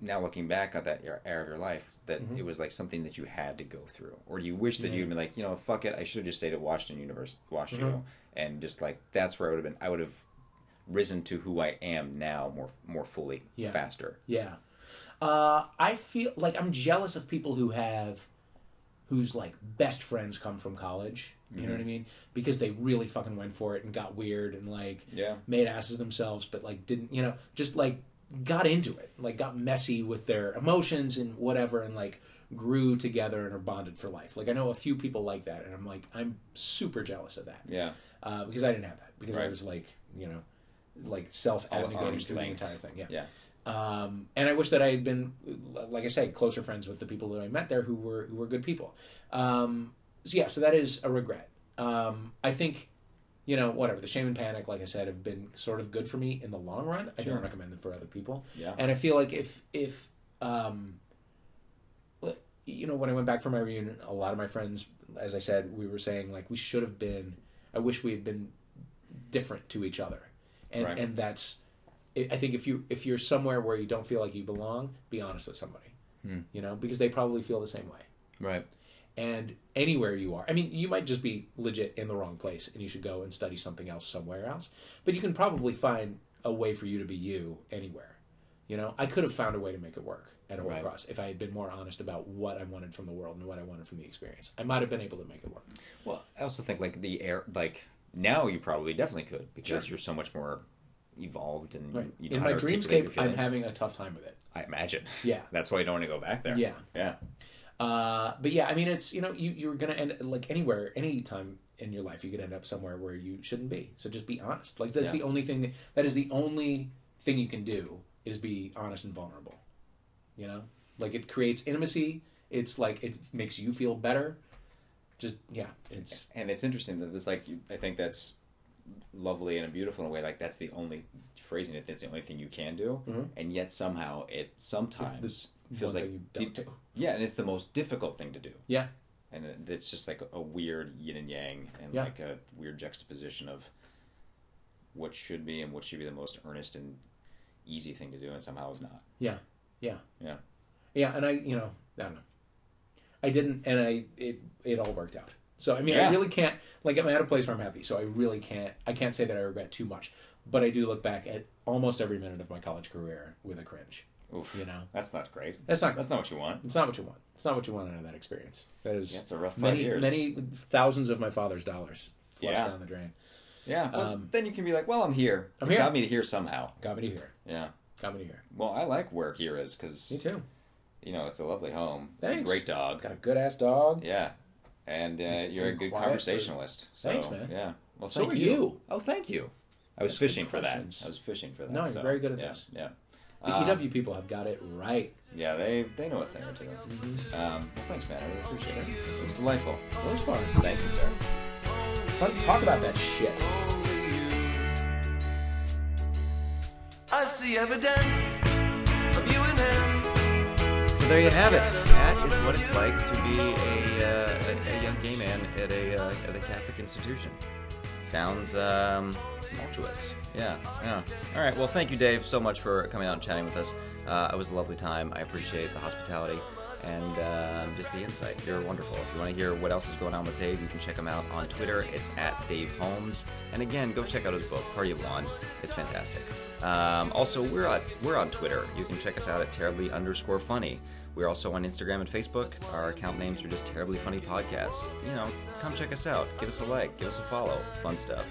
now looking back on that era era of your life that Mhm. it was like something that you had to go through, or do you wish that Yeah. you'd been like, you know, fuck it, I should have just stayed at Washington University, Washington, Mhm. and just like that's where I would have been. I would have risen to who I am now more more fully, Yeah. faster. Yeah. Uh, I feel like I'm jealous of people who have whose like best friends come from college. You know what I Mm-hmm. mean? Because they really fucking went for it and got weird and like Yeah. made asses of themselves, but like didn't you know just like got into it, like got messy with their emotions and whatever, and like grew together and are bonded for life. Like I know a few people like that, and I'm like I'm super jealous of that Yeah. uh, because I didn't have that because I was like you know like self abnegating through the entire thing. Yeah. Yeah. Um, and I wish that I had been, like I said, closer friends with the people that I met there who were who were good people. Um, so yeah, so that is a regret. Um, I think, you know, whatever the shame and panic, like I said, have been sort of good for me in the long run. I Sure. don't recommend them for other people. Yeah. And I feel like if if um, you know, when I went back for my reunion, a lot of my friends, as I said, we were saying like we should have been. I wish we had been different to each other, and Right. and that's. I think if you if you're somewhere where you don't feel like you belong, be honest with somebody. Hmm. You know, because they probably feel the same way. Right. And anywhere you are, I mean, you might just be legit in the wrong place, and you should go and study something else somewhere else. But you can probably find a way for you to be you anywhere. You know, I could have found a way to make it work at Holy Right. Cross if I had been more honest about what I wanted from the world and what I wanted from the experience. I might have been able to make it work. Well, I also think like the air, like now you probably definitely could because Sure. you're so much more evolved and Right. you know in my to articulate your dreamscape, I'm having a tough time with it. I imagine. Yeah. That's why you don't want to go back there. Yeah. Yeah. Uh, but yeah, I mean, it's you know, you you're gonna end like anywhere, any time in your life, you could end up somewhere where you shouldn't be. So just be honest. Like that's Yeah. the only thing. That is the only thing you can do is be honest and vulnerable. You know, like it creates intimacy. It's like it makes you feel better. Just yeah, it's And it's interesting that it's like I think that's lovely and beautiful in a way. Like that's the only phrasing it. That's the only thing you can do, Mhm. and yet somehow it sometimes feels like thing you don't the- do. yeah, and it's the most difficult thing to do. Yeah, and it, it's just like a weird yin and yang and Yeah. like a weird juxtaposition of what should be and what should be the most earnest and easy thing to do and somehow is not yeah, yeah, yeah yeah. And I, you know, I don't know. I didn't, and I it it all worked out. So I mean, I really can't like I'm at a place where I'm happy. So I really can't. I can't say that I regret too much, but I do look back at almost every minute of my college career with a cringe. Oof, You know. that's not great That's not. that's not what you want It's not what you want. It's not what you want out of that experience. That is yeah, it's a rough five many years many thousands of my father's dollars flushed Yeah. down the drain. yeah but um, then you can be like well i'm here I'm here. got me to here somehow Got me to here. yeah Got me to here. well i like where here is because Me too. you know it's a lovely home it's Thanks. a great dog Got a good ass dog. yeah and uh, you're a good quiet for- conversationalist so, Thanks, man. yeah well So thank are you. you. oh thank you i was That's fishing for that i was fishing for that No, you're so, very good at yeah, this. yeah The Um, EW people have got it right. Yeah, they they know a thing or 2 Mm-hmm. Um, well, thanks, man. I really appreciate it. It was delightful. It was fun. Thank you, sir. It's fun to talk about that shit. I see evidence of you and him. So there you have it. That is what it's like to be a, uh, a, a young gay man at a uh, at a Catholic institution. sounds um, tumultuous. Yeah, yeah. All right. Well, thank you, Dave, so much for coming out and chatting with us. Uh, it was a lovely time. I appreciate the hospitality and um, just the insight. You're wonderful. If you want to hear what else is going on with Dave, you can check him out on Twitter. It's at Dave Holmes. And again, go check out his book, Party of One. It's fantastic. Um, also, we're on we're on Twitter. You can check us out at terribly underscore funny. We're also on Instagram and Facebook. Our account names are just Terribly Funny Podcasts. You know, come check us out. Give us a like. Give us a follow. Fun stuff.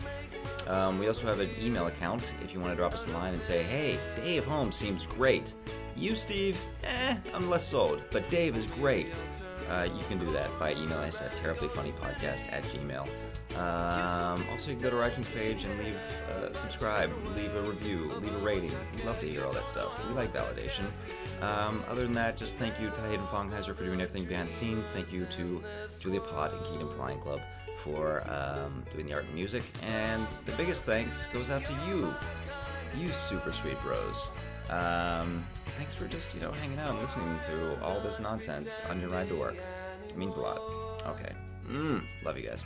Um, we also have an email account if you want to drop us a line and say, hey, Dave Holmes seems great. You, Steve, eh, I'm less sold, but Dave is great. Uh, you can do that by emailing us at terriblyfunnypodcast at gmail. Um, also, you can go to our iTunes page and leave, uh, subscribe, leave a review, leave a rating. We love to hear all that stuff. We like validation. Um, other than that, just thank you to Hayden Fongheiser for doing everything behind the scenes. Thank you to Julia Pott and Kingdom Flying Club for um, doing the art and music. And the biggest thanks goes out to you, you super sweet bros. Um, thanks for just, you know, hanging out and listening to all this nonsense on your ride to work. It means a lot. Okay. Mm, love you guys.